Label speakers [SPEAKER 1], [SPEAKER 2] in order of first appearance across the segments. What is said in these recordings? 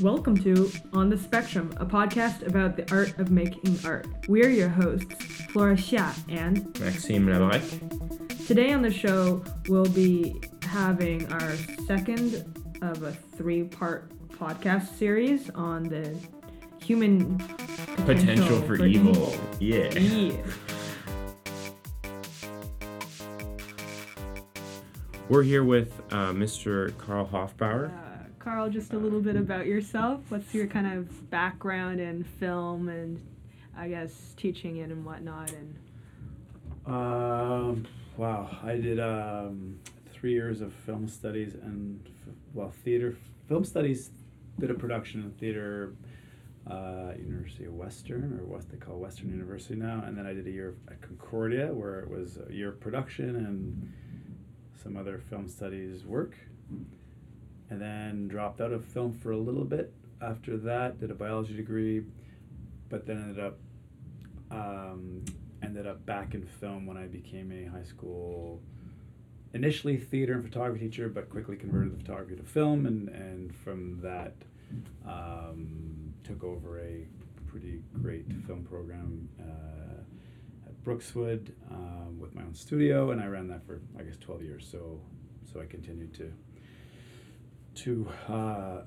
[SPEAKER 1] Welcome to On the Spectrum, a podcast about the art of making art. We're your hosts, Flora Xia and
[SPEAKER 2] Maxime Labrec.
[SPEAKER 1] Today on the show, we'll be having our second of a three part podcast series on the human potential,
[SPEAKER 2] Potential for, evil. Yeah.
[SPEAKER 1] Yeah.
[SPEAKER 2] We're here with uh, Mr. Carl Hofbauer.
[SPEAKER 1] Uh, Carl, just a little bit about yourself. What's your kind of background in film and I guess teaching it and whatnot? And
[SPEAKER 3] Um, wow, I did um, three years of film studies and well, theater film studies. Did a production in theater, uh, University of Western or what they call Western University now, and then I did a year at Concordia where it was a year of production and some other film studies work, and then dropped out of film for a little bit. After that, did a biology degree, but then ended up um, ended up back in film when I became a high school, initially theater and photography teacher, but quickly converted the photography to film, and, and from that um, took over a pretty great film program uh, at Brookswood um, with my own studio, and I ran that for I guess twelve years. So so I continued to to uh,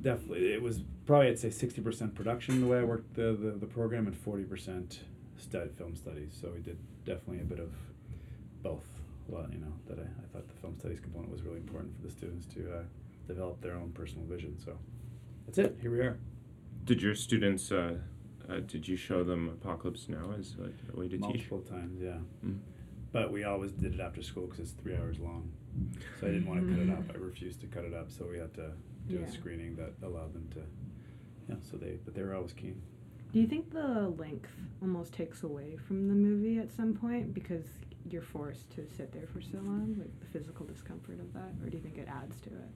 [SPEAKER 3] definitely it was probably I'd say sixty percent production the way I worked the, the, the program and forty percent stud film studies. So we did definitely a bit of both. Well, you know that I, I thought the film studies component was really important for the students to uh, develop their own personal vision. So that's it. Here we are.
[SPEAKER 2] Did your students, uh, uh, did you show them Apocalypse Now as like a way to teach?
[SPEAKER 3] Multiple times, yeah.
[SPEAKER 2] Mm.
[SPEAKER 3] But we always did it after school because it's three hours long. So I didn't want to cut it up. I refused to cut it up. So we had to do
[SPEAKER 1] Yeah.
[SPEAKER 3] a screening that allowed them to. Yeah. So they, but they were always keen.
[SPEAKER 1] do you think the length almost takes away from the movie at some point because you're forced to sit there for so long, like the physical discomfort of that, or do you think it adds to it?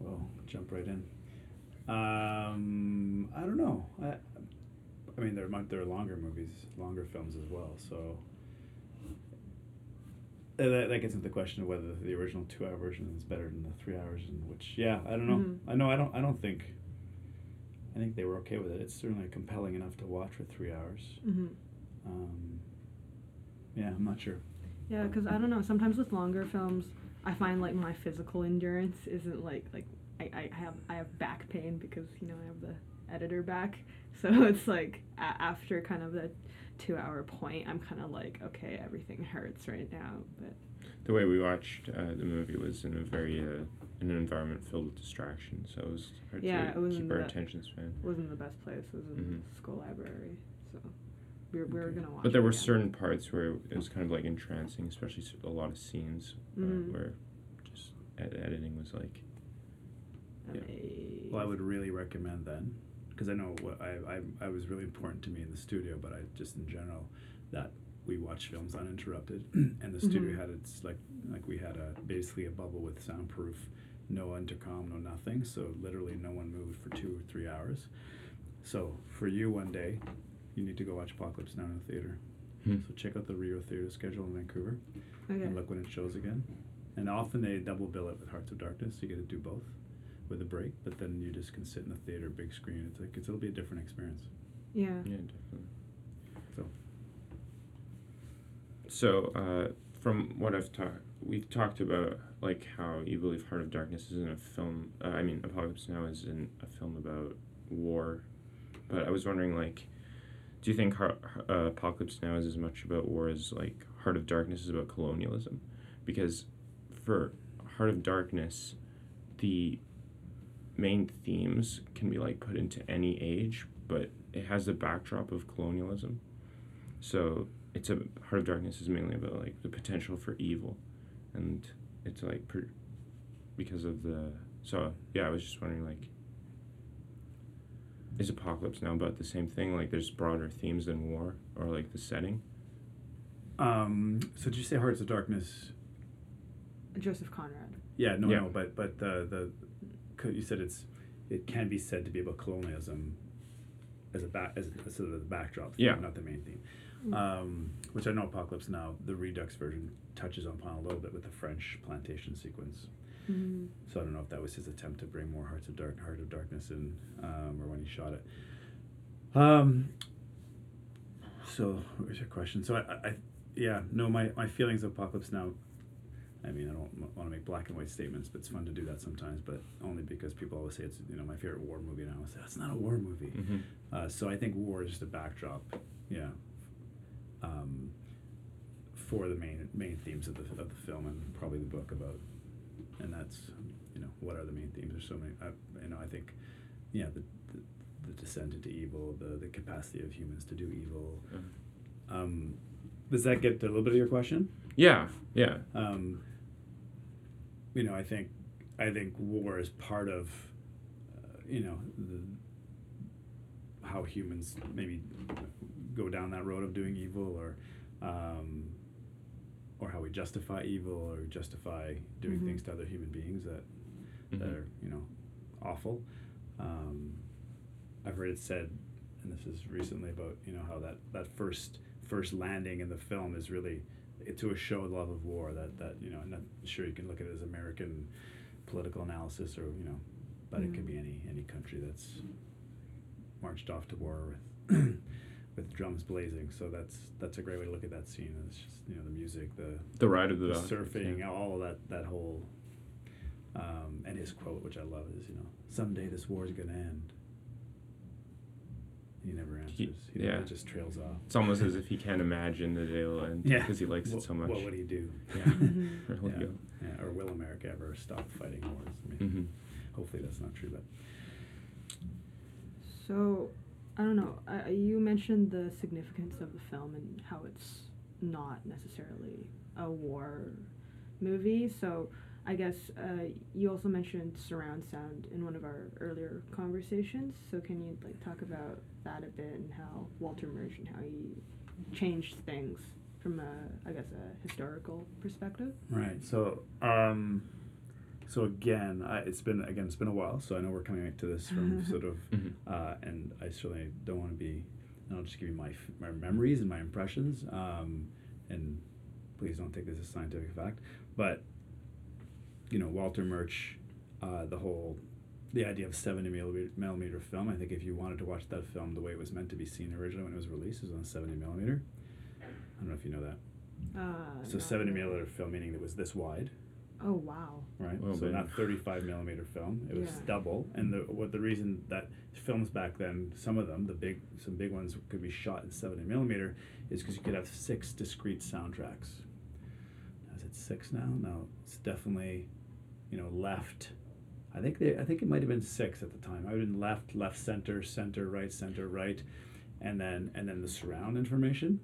[SPEAKER 3] Well, jump right in. Um, I don't know. I, I mean, there might there are longer movies, longer films as well. So that, that gets into the question of whether the original two-hour version is better than the three hours. In which, yeah, I don't know.
[SPEAKER 1] Mhm.
[SPEAKER 3] I know. I don't. I don't think. I think they were okay with it. It's certainly compelling enough to watch for three hours.
[SPEAKER 1] Mm-hmm.
[SPEAKER 3] Um, yeah, I'm not sure.
[SPEAKER 1] Yeah, because I don't know. Sometimes with longer films, I find like my physical endurance isn't like like I, I have I have back pain because you know I have the editor back, so it's like a- after kind of the two hour point, I'm kind of like okay, everything hurts right now, but
[SPEAKER 2] The way we watched uh, the movie was in a very, uh, in an environment filled with distraction, so it was hard
[SPEAKER 1] Yeah,
[SPEAKER 2] to
[SPEAKER 1] it was
[SPEAKER 2] keep our
[SPEAKER 1] the-
[SPEAKER 2] attention span.
[SPEAKER 1] it wasn't the best place. It was in
[SPEAKER 2] Mhm.
[SPEAKER 1] the school library, so we were, we were gonna watch.
[SPEAKER 2] But there
[SPEAKER 1] it
[SPEAKER 2] were
[SPEAKER 1] again.
[SPEAKER 2] certain parts where it was kind of like entrancing, especially a lot of scenes uh,
[SPEAKER 1] Mhm.
[SPEAKER 2] where just ed- editing was like, yeah.
[SPEAKER 3] Well, I would really recommend then, because I know what I, I I was really important to me in the studio, but I just in general that we watch films uninterrupted, and the studio
[SPEAKER 1] Mhm.
[SPEAKER 3] had its like like we had a basically a bubble with soundproof, no intercom, no nothing, so literally no one moved for two or three hours. So for you one day, you need to go watch Apocalypse Now in the theater.
[SPEAKER 2] Hmm.
[SPEAKER 3] So check out the Rio Theater schedule in Vancouver
[SPEAKER 1] Okay.
[SPEAKER 3] and look when it shows again. And often they double bill it with Hearts of Darkness. So you get to do both with a break, but then you just can sit in the theater, big screen. It's like it's, it'll be a different experience.
[SPEAKER 1] Yeah.
[SPEAKER 2] yeah, definitely.
[SPEAKER 3] So
[SPEAKER 2] So, uh, from what I've talked, we've talked about like how you believe Heart of Darkness isn't a film. Uh, I mean, Apocalypse Now isn't a film about war, but I was wondering like, do you think Heart, uh, Apocalypse Now is as much about war as like Heart of Darkness is about colonialism? Because for Heart of Darkness, the main themes can be like put into any age, but it has the backdrop of colonialism. So it's a Heart of Darkness is mainly about like the potential for evil, and it's like per, because of the so yeah. I was just wondering like, is Apocalypse now about the same thing? Like there's broader themes than war or like the setting.
[SPEAKER 3] Um, so did you say Hearts of Darkness?
[SPEAKER 1] Joseph Conrad.
[SPEAKER 3] Yeah, no,
[SPEAKER 2] Yeah.
[SPEAKER 3] no, but but the the co- you said it's it can be said to be about colonialism as a back as, as sort of the backdrop, theme,
[SPEAKER 2] Yeah.
[SPEAKER 3] not the main theme. Um, which I know Apocalypse Now, the Redux version touches upon a little bit with the French plantation sequence.
[SPEAKER 1] Mhm.
[SPEAKER 3] So I don't know if that was his attempt to bring more Hearts of Dark, Heart of Darkness in, um, or when he shot it. Um, so what was your question? So I, I, I yeah, no, my, my feelings of Apocalypse Now. I mean, I don't want to make black and white statements, but it's fun to do that sometimes. But only because people always say it's you know my favorite war movie, and I always say that's not a war movie.
[SPEAKER 2] hmm
[SPEAKER 3] Uh, so I think war is just a backdrop, yeah, um, for the main main themes of the of the film and probably the book about, and that's you know what are the main themes? There's so many. I, you know, I think, yeah, the, the the descent into evil, the the capacity of humans to do evil. Um, does that get to a little bit of your question?
[SPEAKER 2] Yeah, yeah.
[SPEAKER 3] Um, you know, I think I think war is part of, uh, you know, the, how humans maybe go down that road of doing evil, or um, or how we justify evil, or justify doing
[SPEAKER 1] Mhm.
[SPEAKER 3] things to other human beings that that
[SPEAKER 2] Mhm.
[SPEAKER 3] are you know awful. Um, I've heard it said, and this is recently about you know how that that first first landing in the film is really it- a show the love of war. That that you know, and I'm not sure you can look at it as American political analysis, or you know, but it could
[SPEAKER 1] Mm.
[SPEAKER 3] be any any country that's marched off to war with with drums blazing. So that's that's a great way to look at that scene. It's just you know the music, the
[SPEAKER 2] The ride of the,
[SPEAKER 3] the surfing,
[SPEAKER 2] yeah.
[SPEAKER 3] all of that that whole. Um, and his quote, which I love, is you know, someday this war is gonna end. He never answers.
[SPEAKER 2] He-
[SPEAKER 3] He,
[SPEAKER 2] yeah.
[SPEAKER 3] just trails off.
[SPEAKER 2] It's almost as if he can't imagine the day will end
[SPEAKER 3] Yeah,
[SPEAKER 2] because he likes
[SPEAKER 3] Wha-
[SPEAKER 2] it so much.
[SPEAKER 3] What would he do?
[SPEAKER 2] Yeah. Where will he
[SPEAKER 3] yeah.
[SPEAKER 2] go?
[SPEAKER 3] yeah. Or will America ever stop fighting wars? I mean,
[SPEAKER 2] Mhm.
[SPEAKER 3] hopefully that's not true, but
[SPEAKER 1] So, I don't know. Uh, you mentioned the significance of the film and how it's not necessarily a war movie. So, I guess uh, you also mentioned surround sound in one of our earlier conversations. So, can you like talk about that a bit and how Walter Murch and how he changed things from a, I guess, a historical perspective?
[SPEAKER 3] Right. So, um, so again, I, it's been again, it's been a while. So I know we're coming back to this from sort of,
[SPEAKER 2] Mhm.
[SPEAKER 3] uh, and I certainly don't want to be. I'll just give you my my memories and my impressions. Um, and please don't take this as scientific fact. But you know, Walter Murch, uh, the whole. The idea of 70 millimeter, millimeter film, I think if you wanted to watch that film the way it was meant to be seen originally when it was released, it was on 70 millimeter. I don't know if you know that.
[SPEAKER 1] Uh,
[SPEAKER 3] So 70
[SPEAKER 1] really.
[SPEAKER 3] millimeter film, meaning it was this wide,
[SPEAKER 1] Oh wow.
[SPEAKER 3] right?
[SPEAKER 2] Well,
[SPEAKER 3] so
[SPEAKER 2] big.
[SPEAKER 3] not 35 millimeter film. It was
[SPEAKER 1] Yeah.
[SPEAKER 3] double. And the what the reason that films back then, some of them, the big, some big ones could be shot in 70 millimeter, is because you could have six discrete soundtracks. Now, Is it six now? No, it's definitely, you know, left. I think they, I think it might have been six at the time. I would have been left, left, center, center, right, center, right, and then and then the surround information.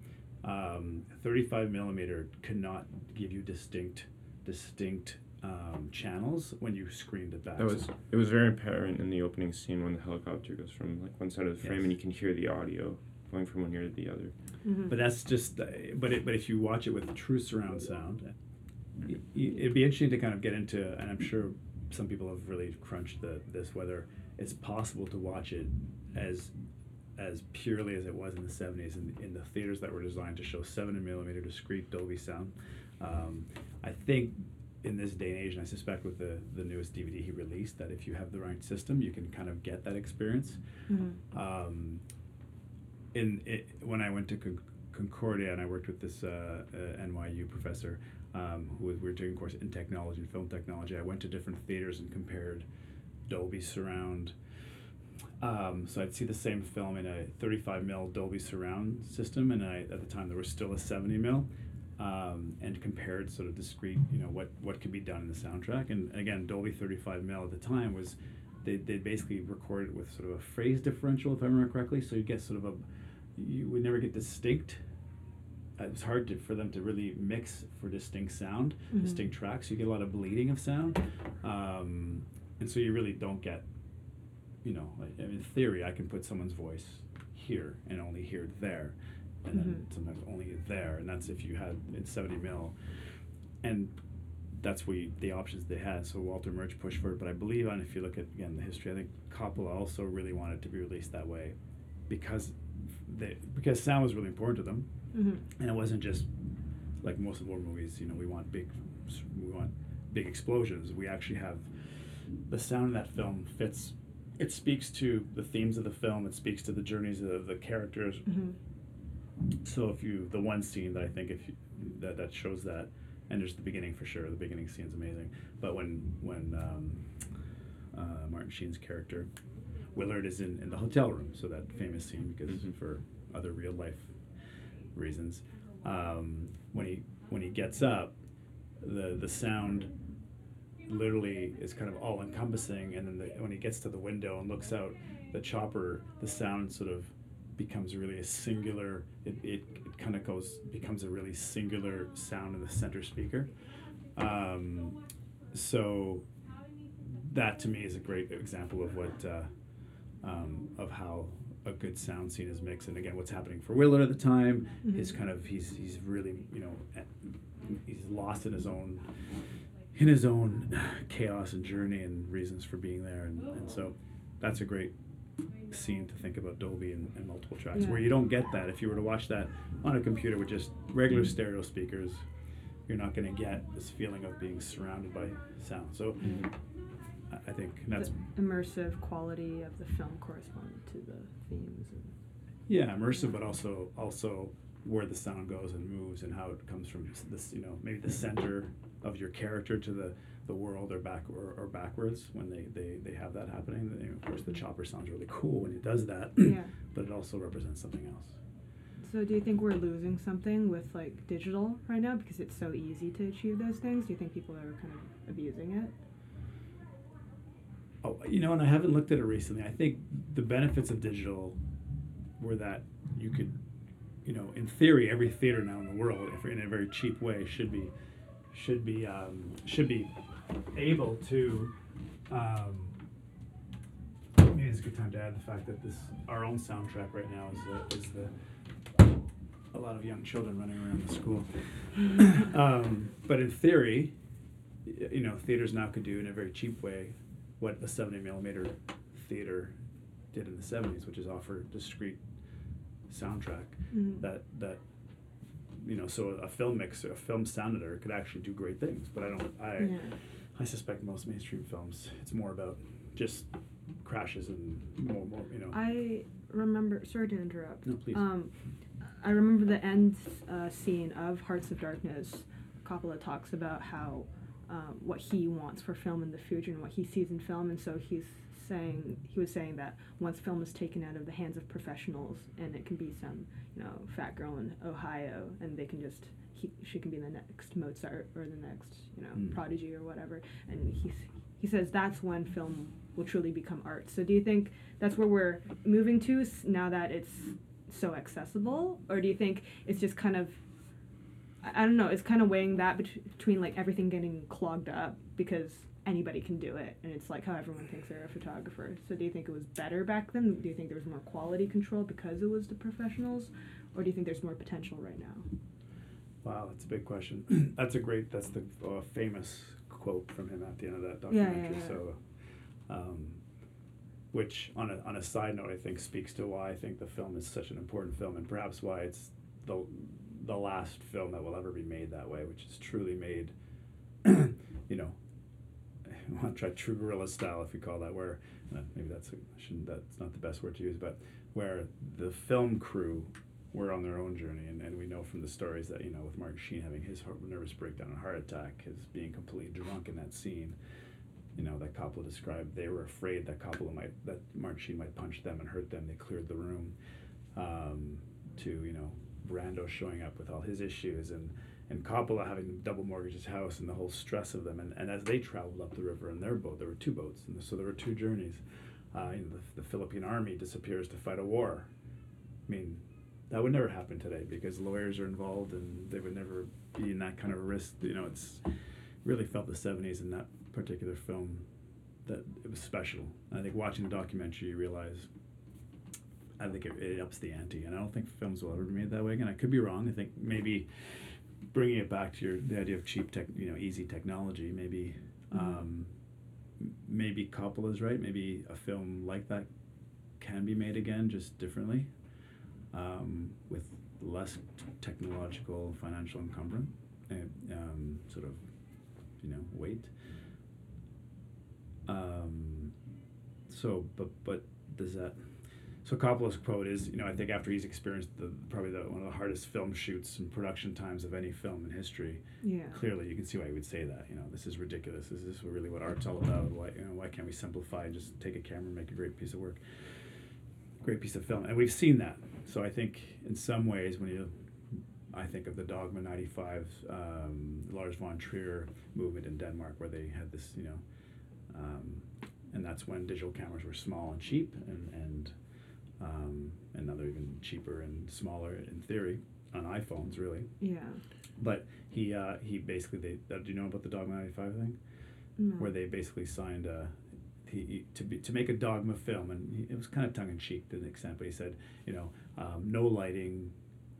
[SPEAKER 3] Um, 35 millimeter could not give you distinct, distinct um, channels when you screened it back.
[SPEAKER 2] That was it was very apparent in the opening scene when the helicopter goes from like one side of the frame
[SPEAKER 3] Yes.
[SPEAKER 2] and you can hear the audio going from one ear to the other.
[SPEAKER 1] Mhm.
[SPEAKER 3] But that's just, uh, but it, but if you watch it with true surround sound, y- y- it'd be interesting to kind of get into, and I'm sure some people have really crunched the this whether it's possible to watch it as as purely as it was in the 70s in, in the theaters that were designed to show 70 millimeter discrete Dolby sound. Um, I think in this day and age, and I suspect with the, the newest DVD he released, that if you have the right system, you can kind of get that experience
[SPEAKER 1] Mhm.
[SPEAKER 3] um, in it, when I went to Con- Concordia and I worked with this uh, uh, NYU professor um, who was, we were doing course in technology and film technology. I went to different theaters and compared Dolby Surround. Um, so I'd see the same film in a 35 mil Dolby Surround system, and I, at the time there was still a 70 mil, um, and compared sort of discrete, you know, what what could be done in the soundtrack. And again, Dolby 35 mil at the time was they they basically recorded with sort of a phase differential, if I remember correctly. So you get sort of a you would never get distinct. It was hard to, for them to really mix for distinct sound,
[SPEAKER 1] Mhm.
[SPEAKER 3] distinct tracks. You get a lot of bleeding of sound, um, and so you really don't get you know, like, I mean, in theory, I can put someone's voice here and only hear there, and then
[SPEAKER 1] Mhm.
[SPEAKER 3] sometimes only there, and that's if you had it's seventy mil, and that's we the options they had. So Walter Murch pushed for it, but I believe, on if you look at again the history, I think Coppola also really wanted to be released that way, because they because sound was really important to them,
[SPEAKER 1] Mhm.
[SPEAKER 3] and it wasn't just like most of war movies. You know, we want big, we want big explosions. We actually have the sound of that film fits. It speaks to the themes of the film. It speaks to the journeys of the characters.
[SPEAKER 1] hmm
[SPEAKER 3] So if you the one scene that I think if you, that that shows that, and there's the beginning for sure. The beginning scene's amazing. But when when um, uh, Martin Sheen's character Willard is in, in the hotel room, so that famous scene because
[SPEAKER 2] Mhm.
[SPEAKER 3] for other real life reasons, um, when he when he gets up, the the sound literally is kind of all encompassing, and then the, when he gets to the window and looks out, the chopper, the sound sort of becomes really a singular. It, it, it kind of goes becomes a really singular sound in the center speaker. Um, so that to me is a great example of what uh, um, of how a good sound scene is mixed. And again, what's happening for Willard at the time is
[SPEAKER 1] Mhm.
[SPEAKER 3] kind of he's he's really you know at- he's lost in his own in his own chaos and journey and reasons for being there, and, and so that's a great scene to think about Dolby and, and multiple tracks where you don't get that if you were to watch that on a computer with just regular stereo speakers you're not going to get this feeling of being surrounded by sound so
[SPEAKER 2] Mhm.
[SPEAKER 3] I- think that's
[SPEAKER 1] the immersive quality of the film corresponded to the themes. And,
[SPEAKER 3] yeah immersive but also also where the sound goes and moves and how it comes from this you know maybe the center of your character to the the world or back or, or backwards when they, they they have that happening Then, of course the chopper sounds really cool when it does that
[SPEAKER 1] Yeah.
[SPEAKER 3] but it also represents something else
[SPEAKER 1] So do you think we're losing something with like digital right now because it's so easy to achieve those things? Do you think people are kind of abusing it?
[SPEAKER 3] Oh, you know, and I haven't looked at it recently. I think the benefits of digital were that you could, you know, in theory, every theater now in the world, if in a very cheap way, should be, should be, um, should be able to. Um, maybe it's a good time to add the fact that this our own soundtrack right now is the, is the a lot of young children running around the school. um, but in theory, you know, theaters now could do in a very cheap way what the 70 millimeter theater did in the 70s, which is offer discrete soundtrack
[SPEAKER 1] Mhm.
[SPEAKER 3] that that you know, so a film mixer, a film sound editor could actually do great things. But I don't, I,
[SPEAKER 1] Yeah.
[SPEAKER 3] I suspect most mainstream films, it's more about just crashes and more, more, you know.
[SPEAKER 1] I remember. Sorry to interrupt.
[SPEAKER 3] No, please.
[SPEAKER 1] Um, I remember the end uh, scene of Hearts of Darkness. Coppola talks about how um, what he wants for film in the future and what he sees in film, and so he's saying he was saying that once film is taken out of the hands of professionals and it can be some you know fat girl in Ohio and they can just he, she can be the next Mozart or the next you know
[SPEAKER 3] Mm.
[SPEAKER 1] prodigy or whatever. And he he says that's when film will truly become art. So do you think that's where we're moving to now that it's so accessible? Or do you think it's just kind of I don't know. It's kind of weighing that bet- between like everything getting clogged up because anybody can do it, and it's like how everyone thinks they're a photographer. So do you think it was better back then? Do you think there was more quality control because it was the professionals, or do you think there's more potential right now?
[SPEAKER 3] Wow, that's a big question. that's a great. That's the uh, famous quote from him at the end of that
[SPEAKER 1] Yeah, yeah,
[SPEAKER 3] documentary.
[SPEAKER 1] yeah.
[SPEAKER 3] So, um, which on a on a side note, I think speaks to why I think the film is such an important film, and perhaps why it's the the last film that will ever be made that way, which is truly made. you know, I want to try true guerrilla style, if you call that, where uh, maybe that's shouldn't that's not the best word to use, but where the film crew were on their own journey, and, and we know from the stories that you know with Martin Sheen having his heart, nervous breakdown and heart attack, his being completely drunk in that scene, you know that Coppola described. They were afraid that Coppola might that Martin Sheen might punch them and hurt them. They cleared the room. Um, to you know Brando showing up with all his issues and and Coppola having double mortgage his house and the whole stress of them. And, and as they traveled up the river in their boat there were two boats and so there were two journeys. Uh, you know, the, the Philippine army disappears to fight a war. I mean that would never happen today because lawyers are involved and they would never be in that kind of risk. You know it's really felt the 70s in that particular film that it was special. And I think watching the documentary you realize I think it, it ups the ante, and I don't think films will ever be made that way again. I could be wrong. I think maybe bringing it back to your the idea of cheap tech, you know, easy technology. Maybe, um, maybe Coppola's right. Maybe a film like that can be made again, just differently, um, with less t- technological, financial encumbrance, and um, sort of, you know, weight. Um, so, but but does that? So Coppola's quote is, you know, I think after he's experienced the probably the one of the hardest film shoots and production times of any film in history,
[SPEAKER 1] Yeah.
[SPEAKER 3] clearly you can see why he would say that. You know, this is ridiculous. Is this really what art's all about? Why you know why can't we simplify and just take a camera and make a great piece of work, great piece of film? And we've seen that. So I think in some ways when you, I think of the Dogma '95, um, Lars von Trier movement in Denmark where they had this, you know, um, and that's when digital cameras were small and cheap and and um, and now they're even cheaper and smaller in theory on iPhones really.
[SPEAKER 1] Yeah.
[SPEAKER 3] But he uh, he basically they uh, do you know about the Dogma ninety five thing
[SPEAKER 1] No.
[SPEAKER 3] where they basically signed a he, to be to make a Dogma film and he, it was kind of tongue in cheek to an extent but he said you know um, no lighting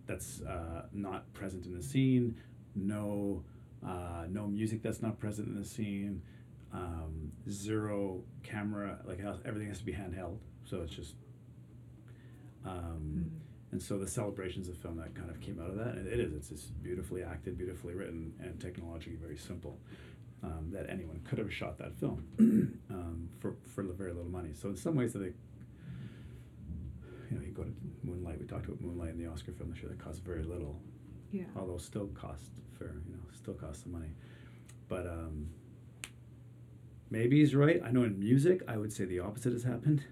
[SPEAKER 3] that's uh, not present in the scene no uh, no music that's not present in the scene um, zero camera like everything has to be handheld so it's just um,
[SPEAKER 1] Mhm.
[SPEAKER 3] and so the celebrations of film that kind of came out of that, and it is, it's just beautifully acted, beautifully written, and technologically very simple. Um, that anyone could have shot that film um, for for very little money. So in some ways, I think, you know, you go to Moonlight. We talked about Moonlight and the Oscar film this year that cost very little,
[SPEAKER 1] Yeah.
[SPEAKER 3] although still cost fair, you know, still cost some money. But um, maybe he's right. I know in music, I would say the opposite has happened.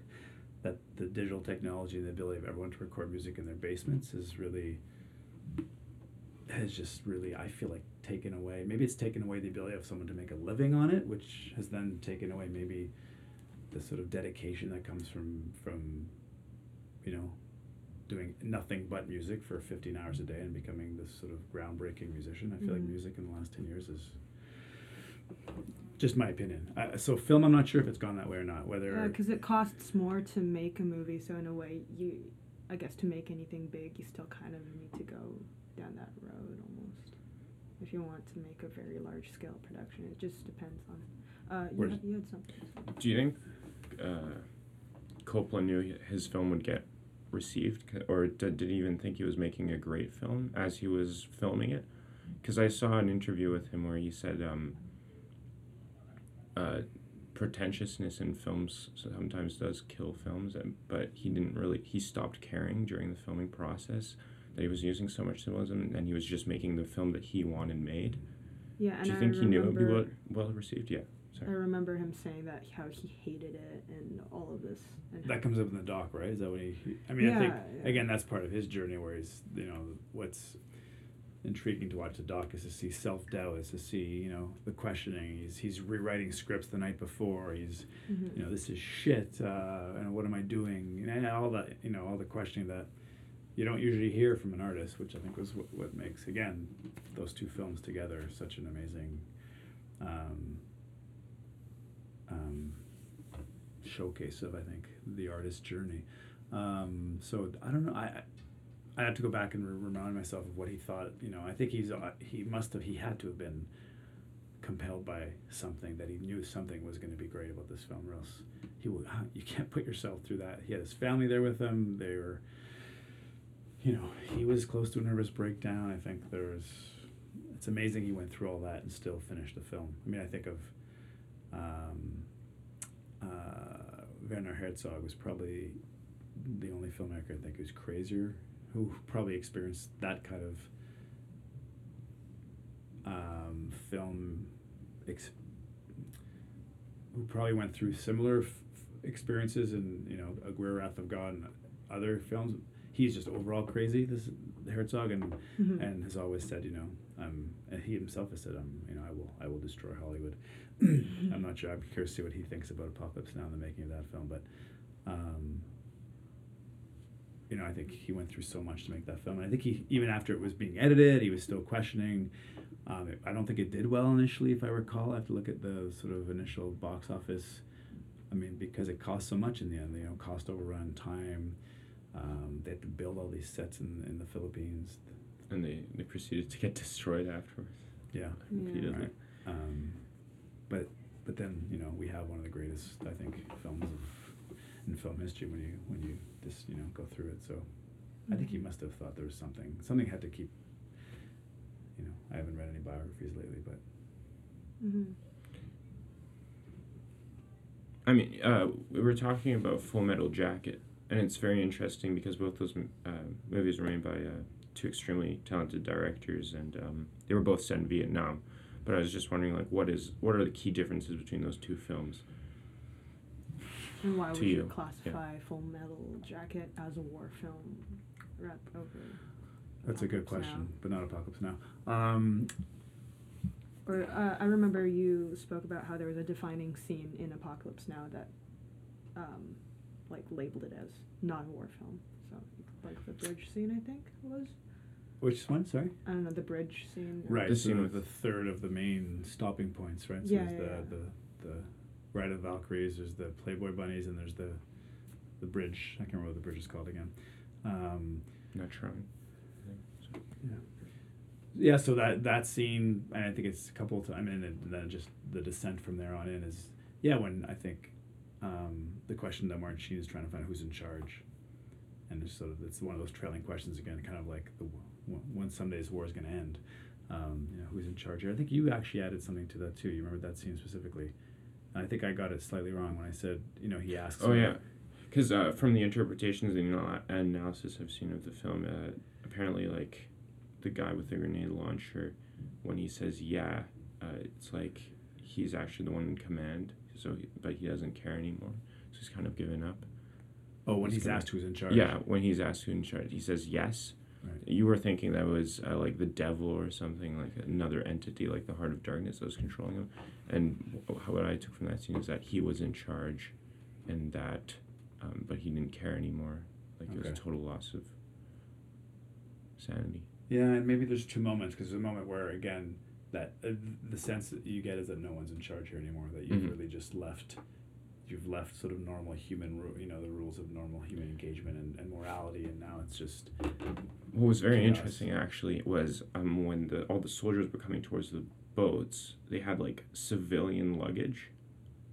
[SPEAKER 3] That the digital technology and the ability of everyone to record music in their basements is really has just really I feel like taken away. Maybe it's taken away the ability of someone to make a living on it, which has then taken away maybe the sort of dedication that comes from from you know doing nothing but music for 15 hours a day and becoming this sort of groundbreaking musician. I feel like
[SPEAKER 1] Mhm.
[SPEAKER 3] music in the last 10 years is just my opinion. I, so film, I'm not sure if it's gone that way or not. Whether
[SPEAKER 1] because it costs more to make a movie, so in a way, you, I guess, to make anything big, you still kind of need to go down that road almost. If you want to make a very large scale production, it just depends on. Uh, you,
[SPEAKER 2] Where's-
[SPEAKER 1] had, you had something.
[SPEAKER 2] Do you think uh, Coppola knew his film would get received, or did, did he even think he was making a great film as he was filming it? Because I saw an interview with him where he said um, uh, pretentiousness in films sometimes does kill films, but he didn't really. He stopped caring during the filming process that he was using so much symbolism, and he was just making the film that he wanted made.
[SPEAKER 1] Yeah, and
[SPEAKER 2] Do you
[SPEAKER 1] I
[SPEAKER 2] think he knew it would be well, well received? Yeah. Sorry.
[SPEAKER 1] I remember him saying that how he hated it and all of this. And
[SPEAKER 3] that comes up in the doc, right? Is that what he? he- I mean, I think
[SPEAKER 1] Yeah, yeah.
[SPEAKER 3] again that's part of his journey, where he's you know what's intriguing to watch the doc is to see self doubt, is to see you know the questioning. He's he's rewriting scripts the night before. He's
[SPEAKER 1] Mhm.
[SPEAKER 3] you know this is shit, uh, and what am I doing? And all that you know all the questioning that you don't usually hear from an artist, which I think was what, what makes again those two films together such an amazing. Um, um, showcase of I think the artist's journey. Um, so I don't know. I I- I have to go back and remind myself of what he thought. You know, I think he's uh, he must have he had to have been compelled by something that he knew something was going to be great about this film, or else he would. You can't put yourself through that. He had his family there with him. They were. You know, he was close to a nervous breakdown. I think there's. It's amazing he went through all that and still finished the film. I mean, I think of. Um, uh, Werner Herzog was probably the only filmmaker I think who's crazier, who probably experienced that kind of um, film, ex- who probably went through similar f- experiences in you know Aguirre, Wrath of God, and other films. He's just overall crazy. This Herzog and
[SPEAKER 1] Mhm.
[SPEAKER 3] and has always said, you know, um, and he himself has said, um, you know, I will, I will destroy Hollywood. I'm not sure. I'm curious to see what he thinks about Apocalypse Now and the making of that film, but, um, you know, I think he went through so much to make that film, and I think he, even after it was being edited, he was still questioning. Um, it, I don't think it did well initially, if I recall. I have to look at the sort of initial box office. I mean, because it cost so much in the end, you know, cost overrun, time. Um, they had to build all these sets in, in the Philippines.
[SPEAKER 2] And they, they proceeded to get destroyed afterwards.
[SPEAKER 3] Yeah.
[SPEAKER 2] Repeatedly.
[SPEAKER 3] Right. Um, but but then you know we have one of the greatest I think films of in film history when you when you just you know go through it. So mm-hmm. I think he
[SPEAKER 1] mm-hmm.
[SPEAKER 3] must have thought there was something. Something had to keep. You know, I haven't read any biographies lately, but.
[SPEAKER 1] Mm-hmm.
[SPEAKER 2] I mean, uh, we were talking about Full Metal Jacket, and it's very interesting because both those uh, movies were made by uh, two extremely talented directors, and um, they were both set in Vietnam. But I was just wondering, like, what is what are the key differences between those two films?
[SPEAKER 1] And why
[SPEAKER 2] To
[SPEAKER 1] would you,
[SPEAKER 2] you, yeah.
[SPEAKER 1] classify Full Metal Jacket as a war film rep over?
[SPEAKER 3] That's a good
[SPEAKER 1] Apocalypse
[SPEAKER 3] question, but not Apocalypse Now. Um,
[SPEAKER 1] Or uh, I remember you spoke about how there was a defining scene in Apocalypse Now that, um, like labeled it as not a war film. So like the bridge scene, I think it was.
[SPEAKER 3] which one? Sorry.
[SPEAKER 1] I don't know the bridge scene.
[SPEAKER 3] Right,
[SPEAKER 2] The scene
[SPEAKER 3] the,
[SPEAKER 2] with-
[SPEAKER 3] the third of the main stopping points, right? So
[SPEAKER 1] Yeah,
[SPEAKER 3] there's
[SPEAKER 1] yeah,
[SPEAKER 3] the,
[SPEAKER 1] yeah.
[SPEAKER 3] the the Ride of the Valkyries, there's the Playboy bunnies, and there's the the bridge. I can't remember what the bridge is called again. Um,
[SPEAKER 2] Not trying. So.
[SPEAKER 3] yeah. Yeah, so that that scene, and I think it's a couple of times, and then, and then just the descent from there on in is, yeah, when I think um, the question that Martin Sheen is trying to find who's in charge, and it's sort of it's one of those trailing questions again, kind of like the when Sunday's war is going to end, um, you know, who's in charge here? I think you actually added something to that too. You remember that scene specifically? I think I got it slightly wrong when I said, you know, he asks.
[SPEAKER 2] Oh yeah, because uh, from the interpretations and analysis I've seen of the film, uh, apparently like the guy with the grenade launcher, when he says yeah, uh, it's like he's actually the one in command. So, he, but he doesn't care anymore. So he's kind of given up.
[SPEAKER 3] Oh, when
[SPEAKER 2] He's
[SPEAKER 3] he's asked who's in charge.
[SPEAKER 2] Yeah, when he's asked who's in charge, he says yes.
[SPEAKER 3] Right.
[SPEAKER 2] You were thinking that was uh, like the devil or something, like another entity, like the heart of darkness that was controlling him. And wh- what I took from that scene is that he was in charge, and that, um, but he didn't care anymore. Like it was a total loss of sanity.
[SPEAKER 3] Yeah, and maybe there's two moments because there's a moment where again that uh, the sense that you get is that no one's in charge here anymore. That you've
[SPEAKER 2] Mhm.
[SPEAKER 3] really just left, you've left sort of normal human, ru- you know, the rules of normal human engagement and, and morality, and now it's just
[SPEAKER 2] What was very
[SPEAKER 3] Chaos.
[SPEAKER 2] interesting actually was um, when the all the soldiers were coming towards the boats, they had like civilian luggage,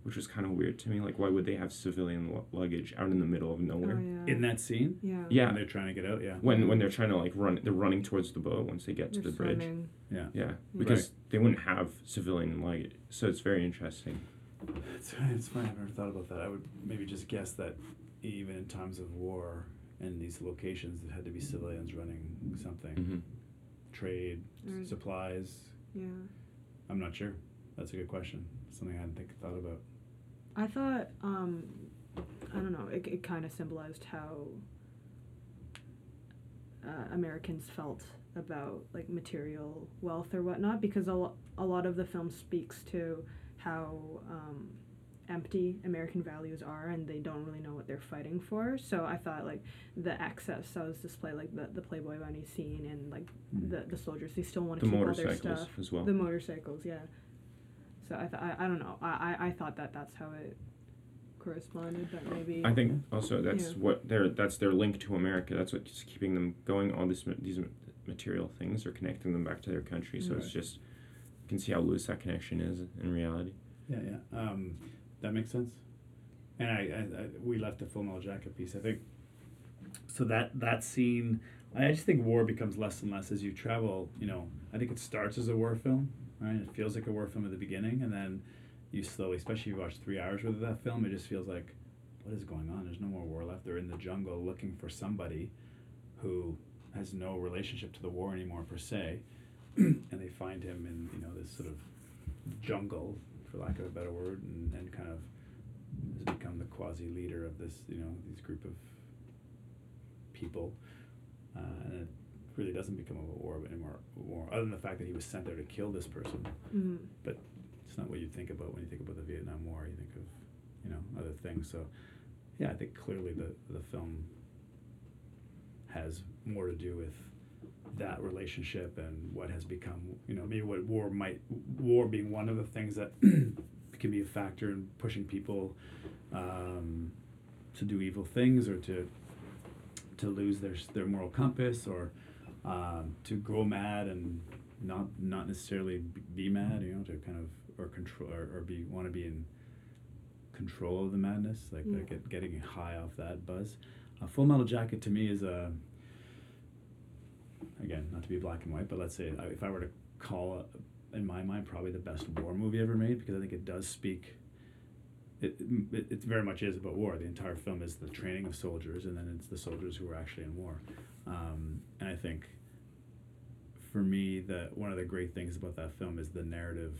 [SPEAKER 2] which was kind of weird to me. Like, why would they have civilian lu- luggage out in the middle of
[SPEAKER 1] Oh,
[SPEAKER 2] nowhere?
[SPEAKER 1] yeah.
[SPEAKER 3] in that scene
[SPEAKER 1] Yeah.
[SPEAKER 2] Yeah.
[SPEAKER 3] when they're trying to get out. Yeah,
[SPEAKER 2] When when they're trying to like run, they're running towards the boat once they get to
[SPEAKER 1] They're
[SPEAKER 2] the bridge.
[SPEAKER 1] swimming.
[SPEAKER 3] yeah.
[SPEAKER 2] Yeah, because they wouldn't have civilian luggage, so it's very interesting.
[SPEAKER 3] It's, it's funny. I've never thought about that. I would maybe just guess that even in times of war in these locations, it had to be civilians running something,
[SPEAKER 2] hmm
[SPEAKER 3] trade,
[SPEAKER 1] Right.
[SPEAKER 3] supplies.
[SPEAKER 1] Yeah.
[SPEAKER 3] I'm not sure. That's a good question. Something I hadn't think, thought about.
[SPEAKER 1] I thought, um, I don't know, it, it kind of symbolized how uh, Americans felt about like material wealth or whatnot because a, lo- a lot of the film speaks to how um, empty American values are and they don't really know what they're fighting for. So I thought like the excess that was displayed, like the, the Playboy Bunny scene and like
[SPEAKER 3] Mm.
[SPEAKER 1] the, the soldiers, they still want
[SPEAKER 2] The
[SPEAKER 1] to keep all their
[SPEAKER 2] motorcycles
[SPEAKER 1] stuff.
[SPEAKER 2] as well.
[SPEAKER 1] The motorcycles, yeah. So I, th- I, I don't know. I, I, I thought that that's how it corresponded, but maybe.
[SPEAKER 2] I think also that's
[SPEAKER 1] Yeah.
[SPEAKER 2] what their that's their link to America. That's what's keeping them going. All this these material things are connecting them back to their country. So it's just can see how loose that connection is in reality.
[SPEAKER 3] Yeah, yeah. Um, that makes sense. And I, I, I we left the full metal jacket piece. I think. So that that scene, I just think war becomes less and less as you travel. You know, I think it starts as a war film, right? It feels like a war film at the beginning, and then you slowly, especially if you watch three hours worth of that film, it just feels like, what is going on? There's no more war left. They're in the jungle looking for somebody, who has no relationship to the war anymore per se, and they find him in you know this sort of jungle, for lack of a better word, and, and kind of has become the quasi leader of this, you know, this group of people. Uh, and it really doesn't become a war anymore, war, other than the fact that he was sent there to kill this person.
[SPEAKER 1] Mhm.
[SPEAKER 3] But it's not what you think about when you think about the Vietnam War. You think of, you know, other things. So, yeah, I think clearly the the film has more to do with that relationship and what has become, you know, maybe what war might, war being one of the things that can be a factor in pushing people um, to do evil things or to to lose their their moral compass or um, to go mad and not not necessarily be mad, you know, to kind of or control or, or be want to be in control of the madness, like
[SPEAKER 1] Yeah.
[SPEAKER 3] like get, getting high off that buzz. A Full Metal Jacket to me is a again not to be black and white, but let's say if I were to call it, in my mind probably the best war movie ever made because I think it does speak. it, it it very much is about war. The entire film is the training of soldiers, and then it's the soldiers who are actually in war. Um, and I think, for me, the one of the great things about that film is the narrative,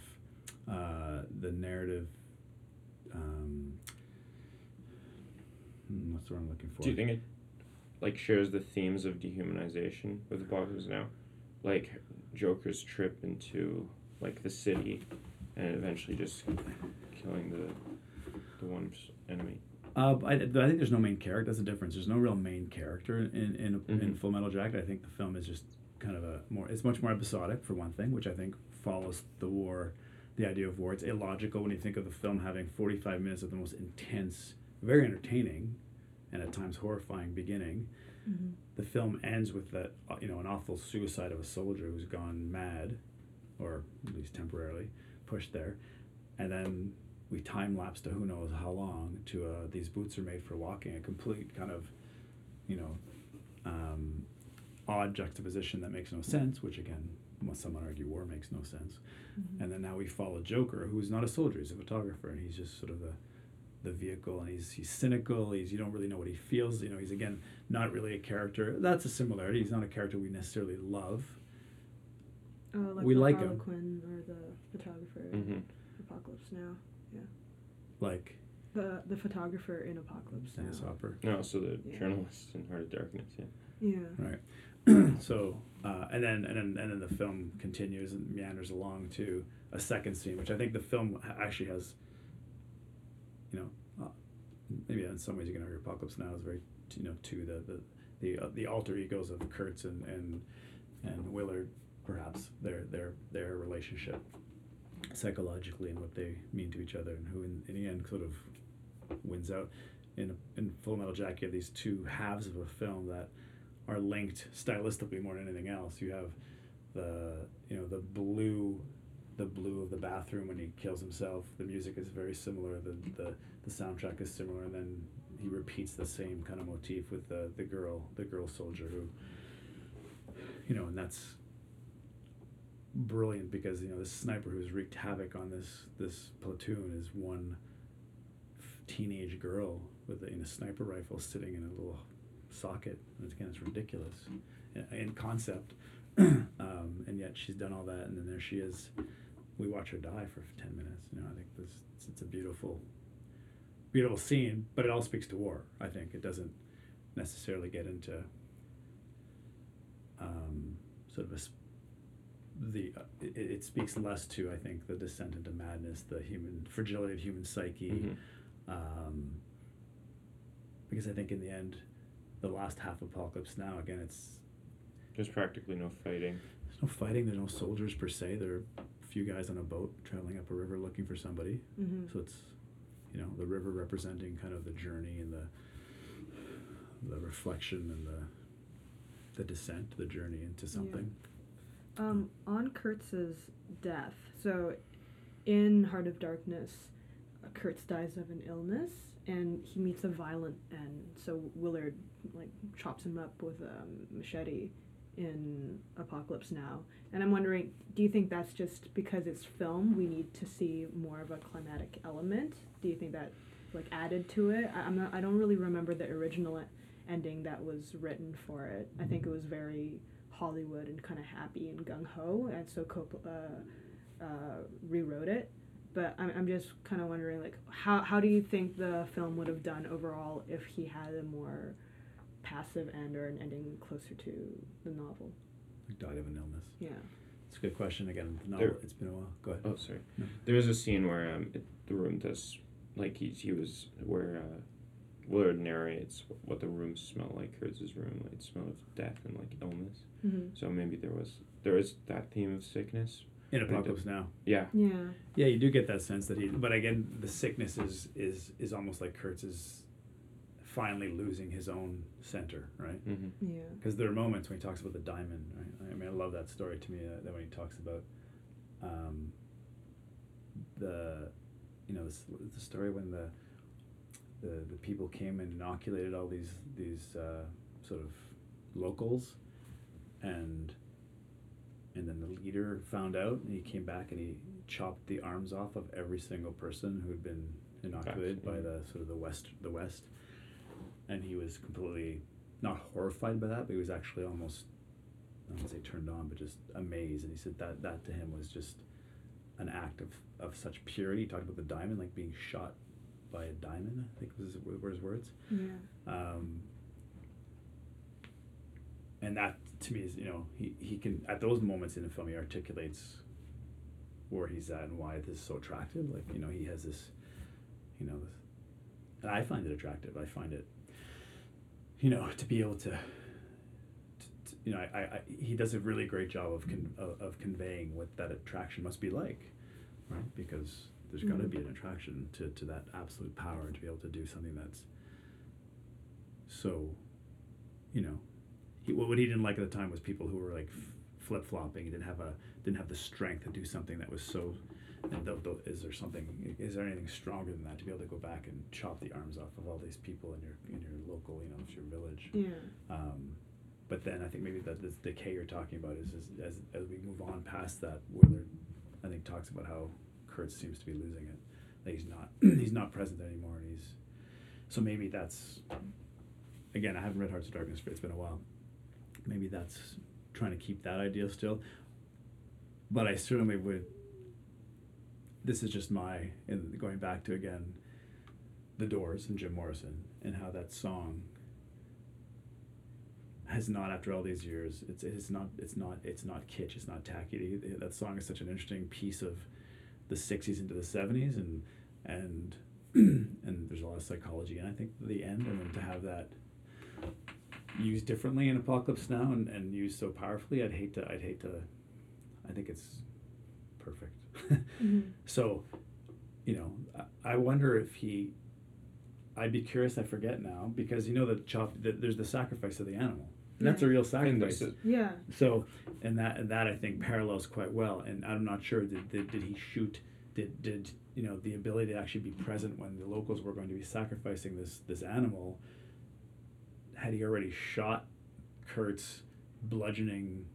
[SPEAKER 3] uh, the narrative. Um, hmm, what's the word I'm looking for?
[SPEAKER 2] Do you think it like shares the themes of dehumanization with the Apocalypse Now? Like Joker's trip into like the city and eventually just killing the the one enemy.
[SPEAKER 3] Uh, I, I think there's no main character. That's the difference. There's no real main character in in, in
[SPEAKER 2] Mhm.
[SPEAKER 3] Full Metal Jacket. I think the film is just kind of a more. It's much more episodic for one thing, which I think follows the war, the idea of war. It's illogical when you think of the film having 45 minutes of the most intense, very entertaining, and at times horrifying beginning.
[SPEAKER 1] Mm-hmm.
[SPEAKER 3] The film ends with that uh, you know an awful suicide of a soldier who's gone mad, or at least temporarily pushed there, and then we time lapse to who knows how long to uh, these boots are made for walking a complete kind of you know um, odd juxtaposition that makes no sense which again must someone argue war makes no sense
[SPEAKER 1] Mm-hmm.
[SPEAKER 3] and then now we follow joker who's not a soldier he's a photographer and he's just sort of the the vehicle and he's he's cynical he's you don't really know what he feels you know he's again not really a character that's a similarity he's not a character we necessarily love
[SPEAKER 1] Oh, like
[SPEAKER 3] We
[SPEAKER 1] the
[SPEAKER 3] like 'em.
[SPEAKER 1] Harlequin or the photographer
[SPEAKER 2] Mm-hmm.
[SPEAKER 1] Apocalypse Now.
[SPEAKER 3] Yeah like
[SPEAKER 1] The the photographer in Apocalypse
[SPEAKER 3] Dennis
[SPEAKER 1] Now.
[SPEAKER 3] Hopper
[SPEAKER 2] No, so the
[SPEAKER 1] Yeah.
[SPEAKER 2] journalist in Heart of Darkness. Yeah.
[SPEAKER 1] Yeah.
[SPEAKER 3] Right. so, uh, and then and then and then the film continues and meanders along to a second scene, which I think the film actually has. Maybe in some ways you can argue Apocalypse Now is very you know to the the the, uh, the alter egos of Kurtz and and and Willard, perhaps their their their relationship psychologically and what they mean to each other and who in, in the end sort of wins out in in Full Metal Jacket you have these two halves of a film that are linked stylistically more than anything else. You have the you know the blue, the blue of the bathroom when he kills himself. The music is very similar. The the, the soundtrack is similar, and then he repeats the same kind of motif with the the girl the girl soldier who. You know, and that's brilliant because you know this sniper who's wreaked havoc on this this platoon is one teenage girl with a, in a sniper rifle sitting in a little socket. And again, it's ridiculous in, in concept, um, and yet she's done all that, and then there she is. We watch her die for ten minutes. You know, I think this it's, it's a beautiful, beautiful scene, but it all speaks to war. I think it doesn't necessarily get into um, sort of a. The uh, it, it speaks less to I think the descent into madness, the human fragility of human psyche,
[SPEAKER 2] Mhm.
[SPEAKER 3] um, because I think in the end, the last half of Apocalypse Now again, it's
[SPEAKER 2] There's practically no fighting.
[SPEAKER 3] there's no fighting, there's no soldiers per se. There are a few guys on a boat traveling up a river looking for somebody.
[SPEAKER 1] Mm-hmm.
[SPEAKER 3] So it's you know the river representing kind of the journey and the the reflection and the the descent, the journey into something.
[SPEAKER 1] Um, on Kurtz's death, so in Heart of Darkness, Kurtz dies of an illness and he meets a violent end. So Willard like chops him up with a machete in Apocalypse Now. And I'm wondering, do you think that's just because it's film? We need to see more of a climatic element. Do you think that like added to it? I, I'm not. I don't really remember the original ending that was written for it. I think it was very Hollywood and kind of happy and gung ho, and so Coppola uh, uh, rewrote it. But I'm, I'm just kind of wondering, like, how, how do you think the film would have done overall if he had a more passive end or an ending closer to the novel?
[SPEAKER 3] He died of an illness.
[SPEAKER 1] Yeah.
[SPEAKER 3] It's a good question. Again, the novel,
[SPEAKER 2] There-
[SPEAKER 3] it's been a while. Go ahead.
[SPEAKER 2] Oh, sorry.
[SPEAKER 3] No.
[SPEAKER 2] There is a scene where um, it, the room does like he he was where uh, Willard narrates what the room smell like. Kurtz's room, like smell of death and like illness.
[SPEAKER 1] Mm-hmm.
[SPEAKER 2] So maybe there was there is that theme of sickness.
[SPEAKER 3] In Apocalypse Now.
[SPEAKER 2] Yeah.
[SPEAKER 1] Yeah.
[SPEAKER 3] Yeah, you do get that sense that he. But again, the sickness is is is almost like Kurtz is finally losing his own center, right?
[SPEAKER 2] Mm-hmm.
[SPEAKER 1] Yeah.
[SPEAKER 3] Because there are moments when he talks about the diamond, right? I mean, I love that story to me. Uh, that when he talks about um, the, you know, this, the story when the, the the people came and inoculated all these these uh, sort of locals, and and then the leader found out, and he came back and he chopped the arms off of every single person who'd been inoculated by the sort of the west the west, and he was completely not horrified by that, but he was actually almost I don't want to say turned on, but just amazed. And he said that that to him was just an act of, of such purity. He talked about the diamond, like being shot by a diamond. I think was were his words.
[SPEAKER 1] Yeah.
[SPEAKER 3] Um, and that to me is you know he, he can at those moments in the film he articulates where he's at and why this is so attractive. Like you know he has this, you know, this, and I find it attractive. I find it, you know, to be able to. to- to- You know, I, I, he does a really great job of, con, of, of conveying what that attraction must be like, right? Because there's got to
[SPEAKER 1] mm-hmm.
[SPEAKER 3] be an attraction to, to that absolute power to be able to do something that's so, you know, he, what he didn't like at the time was people who were like flip flopping. He didn't have a didn't have the strength to do something that was so. And th- th- is there something? Is there anything stronger than that to be able to go back and chop the arms off of all these people in your in your local, you know, your village?
[SPEAKER 1] Yeah.
[SPEAKER 3] Um, but then I think maybe that this decay you're talking about is, is as as we move on past that, Willard, I think talks about how Kurtz seems to be losing it. That he's not he's not present anymore, and he's so maybe that's again I haven't read Hearts of Darkness, but it's been a while. Maybe that's trying to keep that idea still. But I certainly would. This is just my and going back to again, the Doors and Jim Morrison and how that song has not after all these years it's it's not it's not it's not kitsch it's not tacky. That song is such an interesting piece of the 60s into the 70s and and and there's a lot of psychology and I think the end and then to have that used differently in Apocalypse Now and, and used so powerfully I'd hate to I'd hate to I think it's perfect
[SPEAKER 1] Mhm.
[SPEAKER 3] so you know I, I wonder if he I'd be curious I forget now because you know that chop that there's the sacrifice of the animal and that's a real sacrifice
[SPEAKER 1] Yeah.
[SPEAKER 3] so, and that and that I think parallels quite well. And I'm not sure did did, did he shoot? Did did you know the ability to actually be present when the locals were going to be sacrificing this this animal? Had he already shot Kurtz, bludgeoning,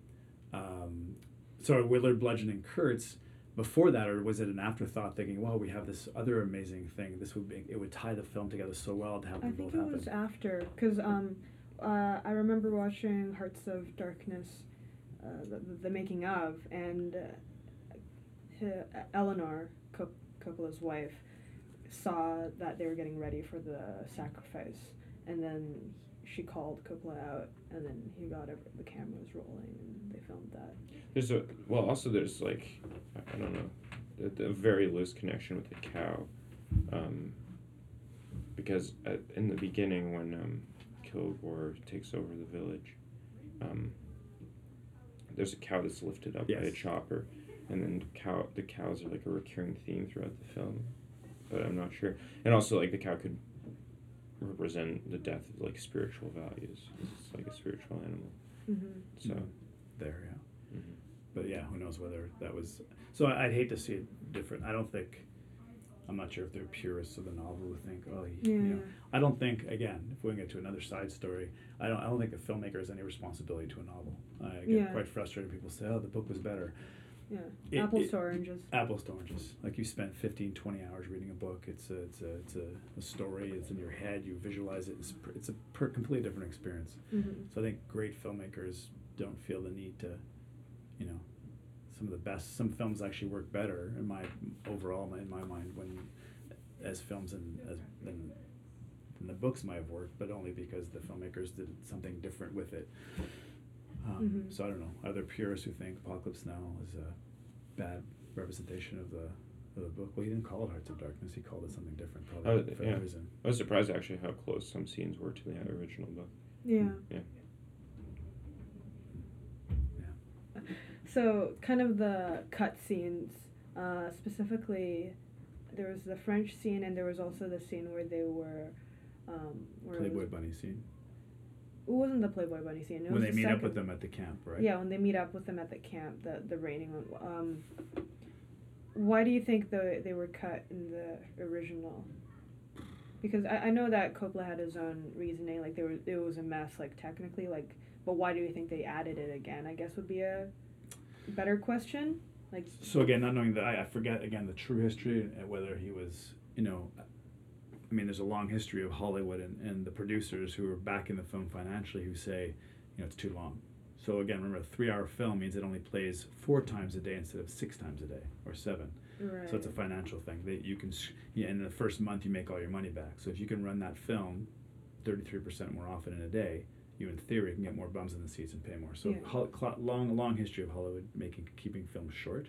[SPEAKER 3] um, sorry Willard bludgeoning Kurtz before that, or was it an afterthought, thinking, "Well, we have this other amazing thing. This would be it would tie the film together so well to have Them
[SPEAKER 1] I
[SPEAKER 3] them
[SPEAKER 1] think
[SPEAKER 3] both
[SPEAKER 1] it
[SPEAKER 3] happen."
[SPEAKER 1] was after, because um, uh, I remember watching Hearts of Darkness, uh, the, the, making of, and uh, Eleanor, Co- Coppola's wife, saw that they were getting ready for the sacrifice, and then she called Coppola out, and then he got every, the cameras rolling, and they filmed that.
[SPEAKER 2] There's a well, also there's like I I don't know, a, a very loose connection with the cow, um, because at, in the beginning when um, Kilgore takes over the village, um, there's a cow that's lifted up by a chopper, and then the cow the cows are like a recurring theme throughout the film, but I'm not sure. And also like the cow could represent the death of like spiritual values. It's like a spiritual animal.
[SPEAKER 1] Mm-hmm.
[SPEAKER 2] So.
[SPEAKER 3] there, yeah.
[SPEAKER 2] mhm.
[SPEAKER 3] but yeah, who knows whether that was. So I- I'd hate to see it different. I don't think. I'm not sure if they're purists of the novel who think, oh, he,
[SPEAKER 1] Yeah.
[SPEAKER 3] you know. I don't think. Again, if we get to another side story, I don't. I don't think the filmmaker has any responsibility to a novel. I get
[SPEAKER 1] Yeah.
[SPEAKER 3] quite frustrated. People say, oh, the book was better.
[SPEAKER 1] Yeah.
[SPEAKER 3] It-
[SPEAKER 1] Apples to oranges.
[SPEAKER 3] Apples to oranges. Like you spent 15, 20 hours reading a book. It's a, it's a, it's a, a story. It's in your head. You visualize it. It's, pr- it's a per- completely different experience.
[SPEAKER 1] Mm-hmm.
[SPEAKER 3] So I think great filmmakers don't feel the need to, you know, some of the best. Some films actually work better in my overall in my mind when, as films and as than, than the books might have worked, but only because the filmmakers did something different with it. Um,
[SPEAKER 1] Mhm.
[SPEAKER 3] So I don't know. Are there purists who think Apocalypse Now is a bad representation of the of the book? Well, he didn't call it Hearts of Darkness. He called it something different, probably
[SPEAKER 2] Oh,
[SPEAKER 3] for
[SPEAKER 2] yeah.
[SPEAKER 3] that reason.
[SPEAKER 2] I was surprised actually how close some scenes were to the original book.
[SPEAKER 1] Yeah.
[SPEAKER 2] Yeah.
[SPEAKER 3] Yeah.
[SPEAKER 1] So, kind of the cut scenes, uh, specifically, there was the French scene, and there was also the scene where they were, um, where
[SPEAKER 3] Playboy
[SPEAKER 1] was,
[SPEAKER 3] Bunny scene
[SPEAKER 1] it wasn't the Playboy Bunny scene. It
[SPEAKER 3] when they
[SPEAKER 1] the
[SPEAKER 3] meet up with them at the camp, right?
[SPEAKER 1] Yeah, when they meet up with them at the camp, the the raining one. Um, why do you think the they were cut in the original? Because I, I know that Coppola had his own reasoning, like there was it was a mess, like technically, like. But why do you think they added it again? I guess would be a better question. Like,
[SPEAKER 3] So again, not knowing that, I, I forget again the true history and whether he was, you know, I mean, there's a long history of Hollywood and, and the producers who are backing the film financially who say, you know, it's too long. So again, remember, a three-hour film means it only plays four times a day instead of six times a day or seven.
[SPEAKER 1] Right.
[SPEAKER 3] So it's a financial thing that you can, yeah, in the first month you make all your money back. So if you can run that film 33% more often in a day, you in theory can get more bums in the seats and pay more. So
[SPEAKER 1] Yeah.
[SPEAKER 3] Hol- cl- long, long history of Hollywood making keeping films short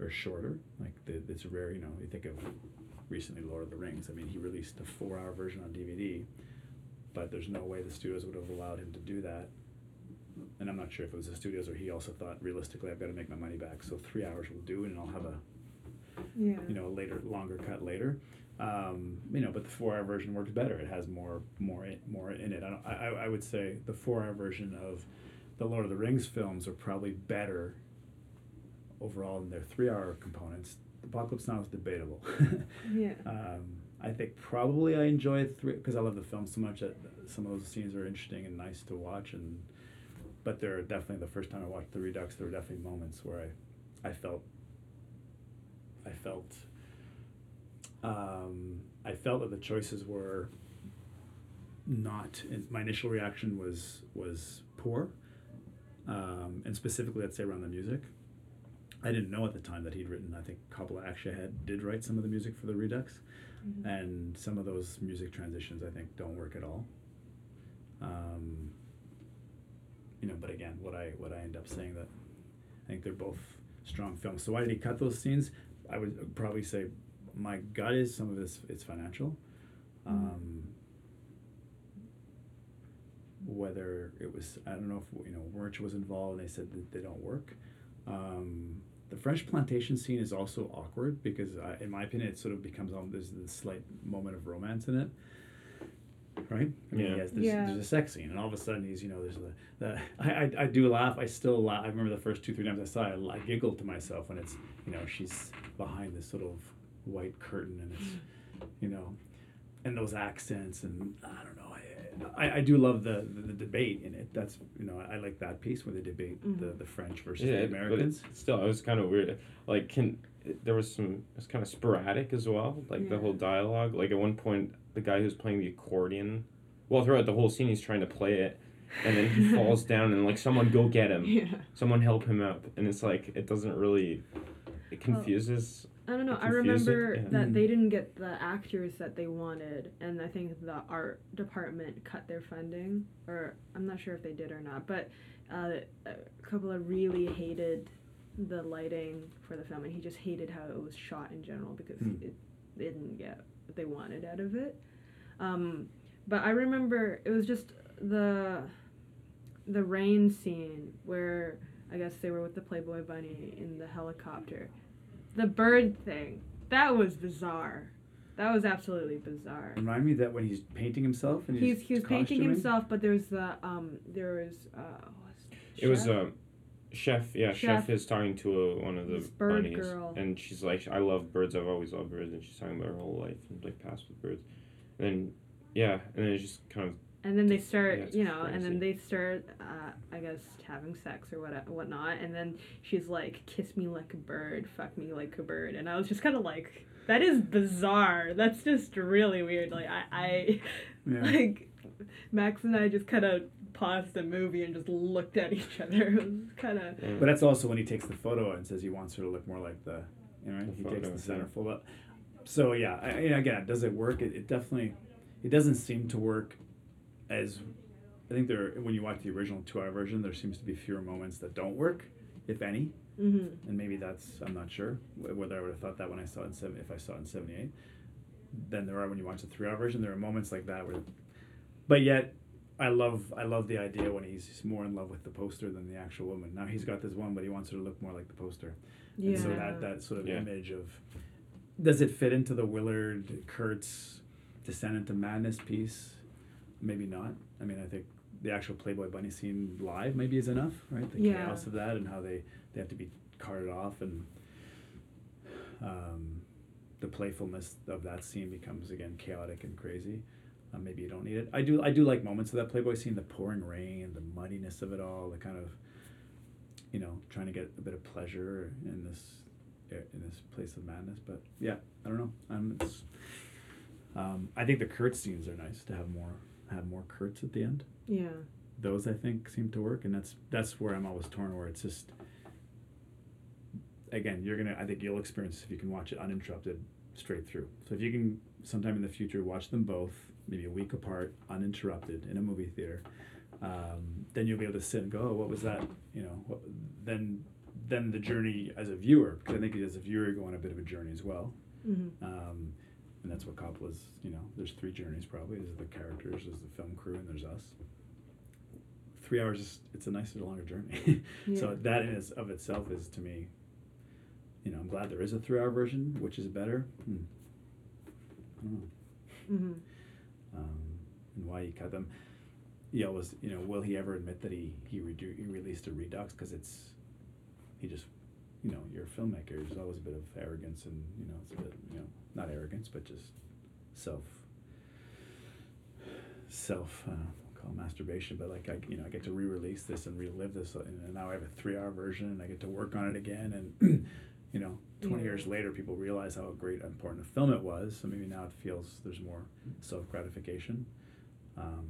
[SPEAKER 3] or shorter. Like the, it's rare, you know. You think of recently Lord of the Rings. I mean, he released a four-hour version on DVD, but there's no way the studios would have allowed him to do that. And I'm not sure if it was the studios or he also thought realistically, I've got to make my money back. So three hours will do, and I'll have a
[SPEAKER 1] yeah.
[SPEAKER 3] you know, a later, longer cut later. Um, you know, but the four-hour version works better. It has more, more, in, more in it. I, don't, I, I- I would say the four-hour version of the Lord of the Rings films are probably better overall in their three-hour components. Apocalypse Now is debatable.
[SPEAKER 1] Yeah.
[SPEAKER 3] um, I think probably I enjoy three because I love the film so much that some of those scenes are interesting and nice to watch. And but there are definitely the first time I watched the Redux, there were definitely moments where I, I felt, I felt, um, I felt that the choices were not. My initial reaction was was poor, um, and specifically, I'd say around the music. I didn't know at the time that he'd written. I think Coppola actually had did write some of the music for the Redux,
[SPEAKER 1] Mhm.
[SPEAKER 3] and some of those music transitions I think don't work at all. Um, you know, but again, what I what I end up saying that I think they're both strong films. So why did he cut those scenes? I would probably say my gut is some of this it's financial.
[SPEAKER 1] Mhm.
[SPEAKER 3] Um, whether it was I don't know if you know merch was involved and they said that they don't work. Um, the French plantation scene is also awkward because, I, in my opinion, it sort of becomes um, there's this slight moment of romance in it, right? I mean,
[SPEAKER 2] Yeah.
[SPEAKER 3] he has this,
[SPEAKER 1] Yeah.
[SPEAKER 3] there's a sex scene, and all of a sudden he's you know there's the, the I, I, I do laugh. I still laugh. I remember the first two three times I saw it, I, I giggled to myself when it's you know she's behind this sort of white curtain and it's you know and those accents and I don't know. I, I, I do love the, the, the debate in it. That's you know I, like that piece where they debate the,
[SPEAKER 1] Mhm.
[SPEAKER 3] the French versus
[SPEAKER 2] Yeah,
[SPEAKER 3] the
[SPEAKER 2] but
[SPEAKER 3] Americans.
[SPEAKER 2] still, it was kind of weird. Like, can there was some it was kind of sporadic as well. Like the whole dialogue. Like at one point, the guy who's playing the accordion, well, throughout the whole scene, he's trying to play it, and then he falls down, and like someone go get him.
[SPEAKER 1] Yeah.
[SPEAKER 2] Someone help him up, and it's like it doesn't really. It confuses.
[SPEAKER 1] I don't know. I remember
[SPEAKER 2] yeah.
[SPEAKER 1] that
[SPEAKER 3] Mm.
[SPEAKER 1] they didn't get the actors that they wanted, and I think the art department cut their funding, or I'm not sure if they did or not. But uh, Coppola really hated the lighting for the film, and he just hated how it was shot in general because
[SPEAKER 3] Hmm.
[SPEAKER 1] it they didn't get what they wanted out of it. Um, but I remember it was just the the rain scene where I guess they were with the Playboy Bunny in the helicopter. The bird thing that was bizarre. That was absolutely bizarre.
[SPEAKER 3] Remind me that when he's painting himself and
[SPEAKER 1] He's
[SPEAKER 3] he's
[SPEAKER 1] he was painting himself, but there's the um there was uh what's
[SPEAKER 2] It was
[SPEAKER 1] Chef?
[SPEAKER 2] um, chef. Yeah,
[SPEAKER 1] Chef.
[SPEAKER 2] chef, is talking to a, one of the
[SPEAKER 1] This bird
[SPEAKER 2] bunnies,
[SPEAKER 1] girl.
[SPEAKER 2] and she's like, "I love birds. I've always loved birds." And she's talking about her whole life and like past with birds. And then, yeah, and then it's just kind of
[SPEAKER 1] and then they start
[SPEAKER 2] Yeah,
[SPEAKER 1] you know and then they start uh, i guess having sex or what whatnot and then she's like kiss me like a bird fuck me like a bird and i was just kind of like that is bizarre that's just really weird like i i
[SPEAKER 3] Yeah.
[SPEAKER 1] like max and i just kind of paused the movie and just looked at each other it was kind of
[SPEAKER 2] yeah.
[SPEAKER 3] But that's also when he takes the photo and says he wants her to look more like the, you know,
[SPEAKER 2] The
[SPEAKER 3] he takes the center
[SPEAKER 2] yeah.
[SPEAKER 3] full up. So yeah, I, I- again, does it work? It, it definitely, it doesn't seem to work as, I think there, when you watch the original two-hour version, there seems to be fewer moments that don't work, if any.
[SPEAKER 1] hmm
[SPEAKER 3] And maybe that's, I'm not sure whether I would have thought that when I saw it in seven, if I saw it in '78. Than there are when you watch the three-hour version. There are moments like that where, but yet, I love I love the idea when he's he's more in love with the poster than the actual woman. Now he's got this one, but he wants her to look more like the poster.
[SPEAKER 1] yeah
[SPEAKER 3] And so that that sort of
[SPEAKER 2] Yeah.
[SPEAKER 3] image of does it fit into the Willard Kurtz descent into madness piece? Maybe not. I mean, I think the actual Playboy Bunny scene live maybe is enough, right? The
[SPEAKER 1] Yeah.
[SPEAKER 3] chaos of that and how they they have to be carted off and um, the playfulness of that scene becomes again chaotic and crazy. Uh, maybe you don't need it. I do. I do like moments of that Playboy scene, the pouring rain, the muddiness of it all, the kind of, you know, trying to get a bit of pleasure in this, in this place of madness. But yeah, I don't know. I'm. It's, Um, I think the Kurtz scenes are nice to have more have more Kurtz at the end.
[SPEAKER 1] Yeah.
[SPEAKER 3] Those I think seem to work, and that's that's where I'm always torn. Where it's just again, you're gonna I think you'll experience if you can watch it uninterrupted straight through. So if you can sometime in the future watch them both, maybe a week apart, uninterrupted in a movie theater, um, then you'll be able to sit and go, oh, what was that? You know, what, then then the journey as a viewer, because I think as a viewer you go on a bit of a journey as well.
[SPEAKER 1] Mm-hmm.
[SPEAKER 3] Um, and that's what Coppola's, you know, there's three journeys probably. There's the characters, there's the film crew, and there's us. Three hours is, it's a nicer, longer journey.
[SPEAKER 1] Yeah.
[SPEAKER 3] So that in is, of itself is to me, you know, I'm glad there is a three hour version, which is better. Hmm. I don't know.
[SPEAKER 1] Mm-hmm.
[SPEAKER 3] Um, and why he cut them. He always, you know, will he ever admit that he, he, redu- he released a redux? Because it's, he just, you know, you're a filmmaker, there's always a bit of arrogance and, you know, it's a bit, you know, not arrogance, but just self, self, uh, call masturbation, but like I, you know, I get to re-release this and relive this, and now I have a three-hour version, and I get to work on it again, and you know, twenty
[SPEAKER 1] Yeah.
[SPEAKER 3] years later, people realize how great, and important a film it was. So maybe now it feels there's more self-gratification. Um,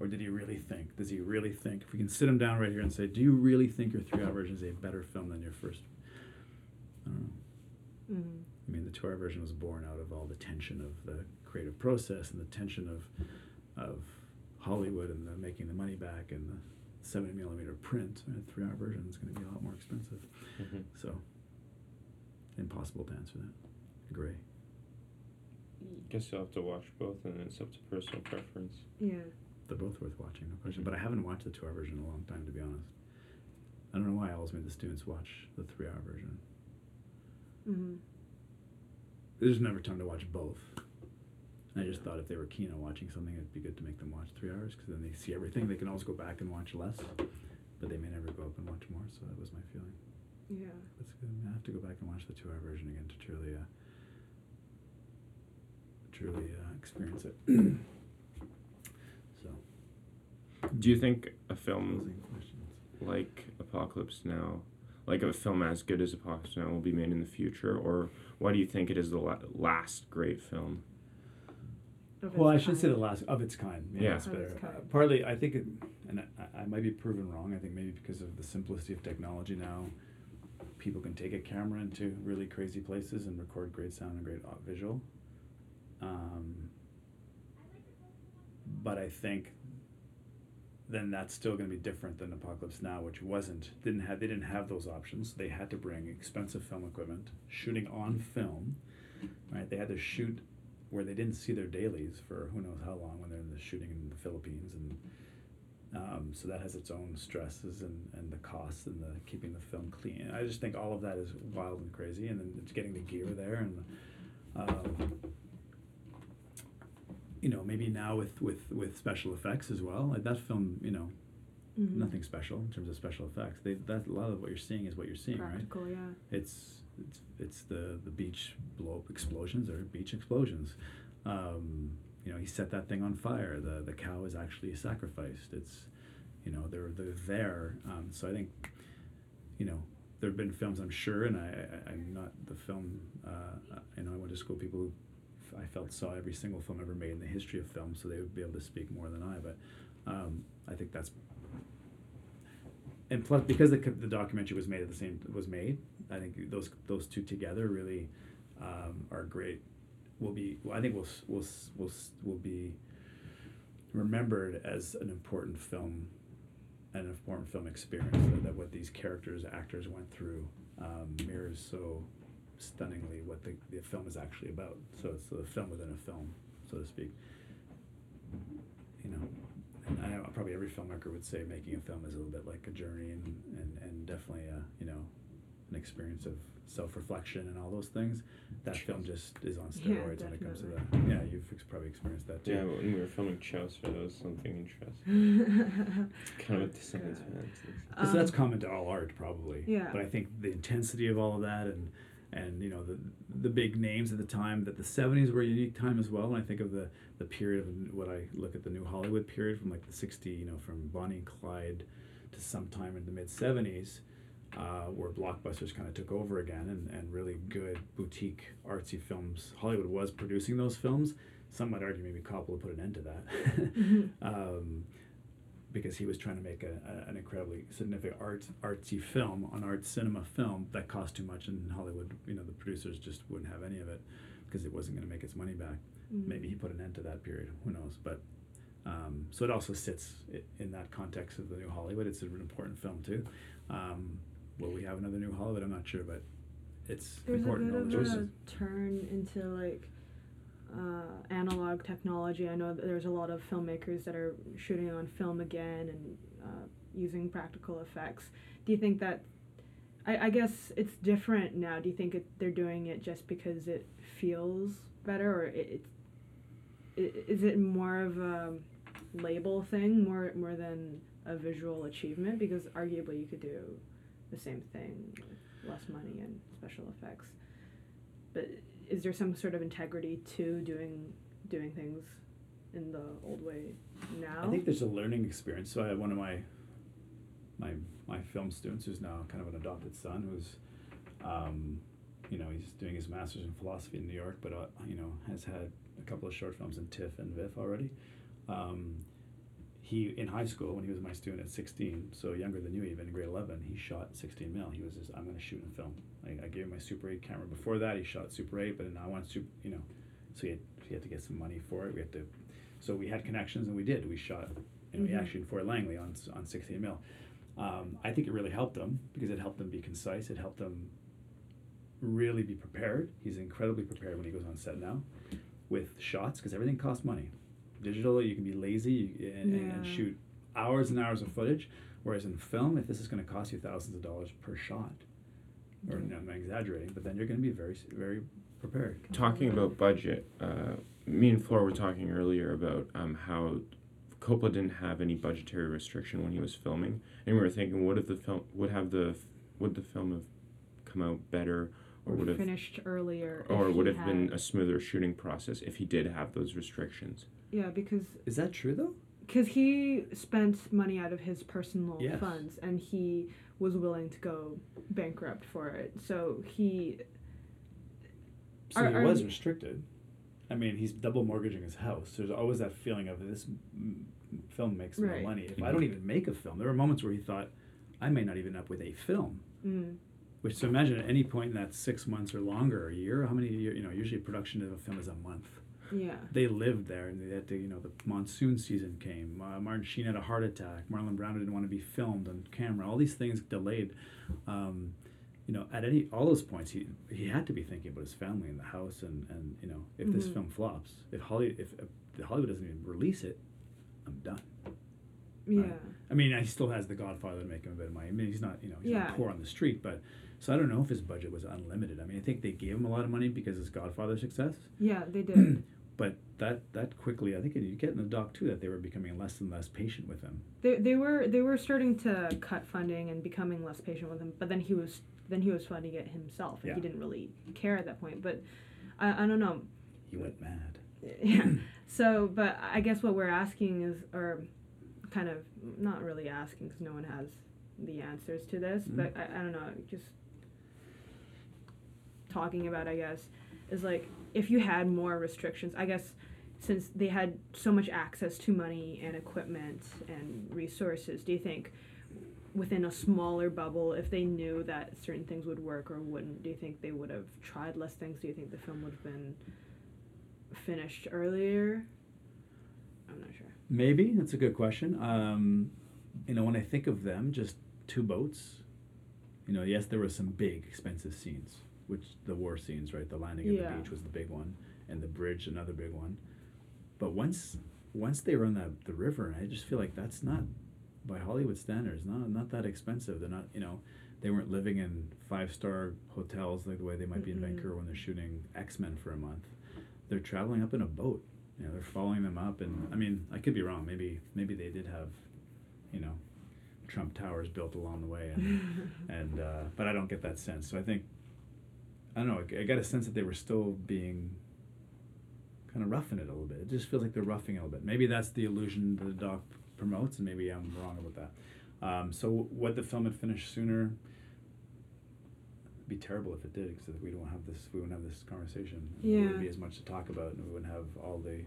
[SPEAKER 3] or did he really think? Does he really think? If we can sit him down right here and say, "Do you really think your three-hour version is a better film than your first? I don't know.
[SPEAKER 1] Mm-hmm.
[SPEAKER 3] I mean, the two-hour version was born out of all the tension of the creative process and the tension of of Hollywood and the making the money back and the seventy millimeter print. A three-hour version is going to be a lot more expensive.
[SPEAKER 2] Mhm.
[SPEAKER 3] So, impossible to answer that. Gray.
[SPEAKER 2] Guess you'll have to watch both, and it's up to personal preference.
[SPEAKER 1] Yeah.
[SPEAKER 3] They're both worth watching, no question. But I haven't watched the two-hour version in a long time, to be honest. I don't know why I always made the students watch the three-hour version.
[SPEAKER 1] Mm-hmm.
[SPEAKER 3] There's never time to watch both. I just thought if they were keen on watching something, it'd be good to make them watch three hours because then they see everything. They can always go back and watch less, but they may never go up and watch more. So that was my feeling.
[SPEAKER 1] Yeah.
[SPEAKER 3] That's good. I have to go back and watch the two-hour version again to truly, uh, truly uh, experience it. so,
[SPEAKER 2] Do you think a film like Apocalypse Now, like a film as good as Apocalypse Now, will be made in the future, or why do you think it is the la- last great film?
[SPEAKER 1] Of
[SPEAKER 3] Well, I
[SPEAKER 1] its
[SPEAKER 3] should say the last of its kind.
[SPEAKER 2] Yeah.
[SPEAKER 3] it's
[SPEAKER 1] Of its
[SPEAKER 3] better. Uh, partly, I think, it, and I, I might be proven wrong. I think maybe because of the simplicity of technology now, people can take a camera into really crazy places and record great sound and great visual. Um, but I think then that's still going to be different than Apocalypse Now, which wasn't didn't have they didn't have those options. They had to bring expensive film equipment, shooting on film, right? They had to shoot where they didn't see their dailies for who knows how long when they're in the shooting in the Philippines, and um, so that has its own stresses and, and the costs and the keeping the film clean. I just think all of that is wild and crazy, and then it's getting the gear there and. Um, you know, maybe now with, with, with special effects as well. Like that film, you know,
[SPEAKER 1] Mhm.
[SPEAKER 3] nothing special in terms of special effects. They that a lot of what you're seeing is what you're seeing, right?
[SPEAKER 1] Practical, yeah.
[SPEAKER 3] It's it's it's the the beach blow up explosions or beach explosions. Um, you know, he set that thing on fire. The the cow is actually sacrificed. It's you know they're they're there. Um, so I think you know there have been films I'm sure, and I, I I'm not the film. Uh, you know, I went to school people who I felt saw every single film ever made in the history of film, so they would be able to speak more than I. But um, I think that's and plus because the, the documentary was made at the same was made, I think those those two together really um, are great. Will be well, I think will will will will be remembered as an important film, an important film experience that, that what these characters actors went through um, mirrors so stunningly what the, the film is actually about. So it's the film within a film, so to speak. You know, and I know probably every filmmaker would say making a film is a little bit like a journey and, and, and definitely a, you know, an experience of self-reflection and all those things. That film just is on
[SPEAKER 1] Yeah,
[SPEAKER 3] steroids when it comes to that. Yeah, you've ex- probably experienced that too.
[SPEAKER 2] Yeah, when we were filming Chaucer, that was something interesting. kind of a
[SPEAKER 1] That's
[SPEAKER 2] dissonance,
[SPEAKER 1] good.
[SPEAKER 3] so that's
[SPEAKER 1] Um,
[SPEAKER 3] common to all art probably
[SPEAKER 1] Yeah.
[SPEAKER 3] but i think the intensity of all of that and and you know the the big names at the time that the 70s were a unique time as well and i think of the the period of what i look at the new hollywood period from like the 60 you know from bonnie and clyde to sometime in the mid 70s uh, where blockbusters kind of took over again, and, and really good boutique artsy films. Hollywood was producing those films. Some might argue maybe Coppola put an end to that.
[SPEAKER 1] Mhm.
[SPEAKER 3] um, because he was trying to make a, a, an incredibly significant art artsy film, an art cinema film that cost too much, and Hollywood, you know, the producers just wouldn't have any of it because it wasn't going to make its money back.
[SPEAKER 1] Mhm.
[SPEAKER 3] Maybe he put an end to that period. Who knows? But um, so it also sits in that context of the new Hollywood. It's an important film too. Um, will we have another new Hollywood? I'm not sure, but it's
[SPEAKER 1] There's a
[SPEAKER 3] important.
[SPEAKER 1] bit
[SPEAKER 3] all
[SPEAKER 1] of a turn into like uh, analog technology. I know there's a lot of filmmakers that are shooting on film again and uh, using practical effects. Do you think that? I, I guess it's different now. Do you think it, they're doing it just because it feels better, or it, it, is it more of a label thing more more than a visual achievement? Because arguably you could do the same thing with less money and special effects. But is there some sort of integrity to doing doing things in the old way now?
[SPEAKER 3] I think there's a learning experience. So I had one of my my my film students who's now kind of an adopted son who's um, you know he's doing his master's in philosophy in New York, but uh, you know has had a couple of short films in TIFF and VIFF already. Um, he in high school when he was my student at 16, so younger than you even in grade 11, he shot 16 mil. He was just I'm going to shoot in film. I, I gave him my Super 8 camera. Before that, he shot Super 8, but now I want Super, you know, so he had, he had to get some money for it. We had to, so we had connections and we did. We shot, and
[SPEAKER 1] Mhm.
[SPEAKER 3] actually in Fort Langley on on 16 mil. Um, I think it really helped him because it helped him be concise. It helped him really be prepared. He's incredibly prepared when he goes on set now with shots because everything costs money. Digital, you can be lazy you- and, and- and shoot hours and hours of footage. Whereas in film, if this is going to cost you thousands of dollars per shot, or no, I'm exaggerating, but then you're going to be very, very prepared.
[SPEAKER 2] Talking about budget, uh, me and Flora were talking earlier about um, how Coppola didn't have any budgetary restriction when he was filming, and we were thinking, what if the film would have the would the film have come out better, or
[SPEAKER 1] or
[SPEAKER 2] would have
[SPEAKER 1] finished earlier.
[SPEAKER 2] or would have been a smoother shooting process if he did have those restrictions?
[SPEAKER 1] Yeah because
[SPEAKER 3] Is that true though?
[SPEAKER 1] because he spent money out of his personal
[SPEAKER 3] Yes.
[SPEAKER 1] funds and he was willing to go bankrupt for it. So he
[SPEAKER 3] So
[SPEAKER 1] Are-
[SPEAKER 3] he was restricted. I mean, he's double mortgaging his house. There's always that feeling of this film makes
[SPEAKER 1] Right.
[SPEAKER 3] money. If I don't even make a film, there were moments where he thought, I may not even up with a film.
[SPEAKER 1] mm,
[SPEAKER 3] Which so imagine at any point in that six months or longer, a year, how many year, you know, usually production of a film is a month.
[SPEAKER 1] Yeah.
[SPEAKER 3] They lived there and they had to, you know, the monsoon season came. Uh, Martin Sheen had a heart attack. Marlon Brando didn't want to be filmed on camera. All these things delayed. Um, you know, at any all those points, he he had to be thinking about his family and the house, and and you know, if this
[SPEAKER 1] Mhm.
[SPEAKER 3] film flops, if Hollywood if, if the Hollywood doesn't even release it, I'm done.
[SPEAKER 1] Yeah.
[SPEAKER 3] I mean, he still has The Godfather to make him a bit of money. I mean, he's not, you know, he's
[SPEAKER 1] Yeah.
[SPEAKER 3] not poor on the street, but so I don't know if his budget was unlimited. I mean, I think they gave him a lot of money because of his Godfather success,
[SPEAKER 1] Yeah, they did.
[SPEAKER 3] But that that quickly, I think you get in the doc too that they were becoming less and less patient with him.
[SPEAKER 1] they they were they were starting to cut funding and becoming less patient with him. But then he was then he was funding it himself, and
[SPEAKER 3] Yeah.
[SPEAKER 1] he didn't really care at that point. But I I don't know.
[SPEAKER 3] He went mad.
[SPEAKER 1] yeah. So, but I guess what we're asking is, or kind of not really asking because no one has the answers to this,
[SPEAKER 3] Mhm.
[SPEAKER 1] but I, I don't know, just talking about, I guess, is like if you had more restrictions, I guess since they had so much access to money and equipment and resources, do you think within a smaller bubble, if they knew that certain things would work or wouldn't, do you think they would have tried less things? Do you think the film would have been finished earlier? I'm not sure.
[SPEAKER 3] Maybe that's a good question. Um, you know, when I think of them, just two boats. You know, yes, there were some big expensive scenes, which the war scenes, right? The landing at
[SPEAKER 1] Yeah.
[SPEAKER 3] the beach was the big one, and the bridge another big one. But once once they were on the the river, I just feel like that's not by Hollywood standards, not not that expensive. They're not, you know, they weren't living in five star hotels like the way they might be in Vancouver when they're shooting X Men for a month. They're traveling up in a boat. You know, they're following them up, and I mean, I could be wrong. Maybe maybe they did have, you know, Trump towers built along the way, and and uh, but I don't get that sense. So I think I don't know. I got a sense that they were still being kind of roughing it a little bit. It just feels like they're roughing it a little bit. Maybe that's the illusion that the doc promotes, and maybe I'm wrong about that. Um, so would the film had finished sooner? be terrible if it did because we don't have this we wouldn't have this conversation.
[SPEAKER 1] Yeah.
[SPEAKER 3] There wouldn't be as much to talk about, and we wouldn't have all the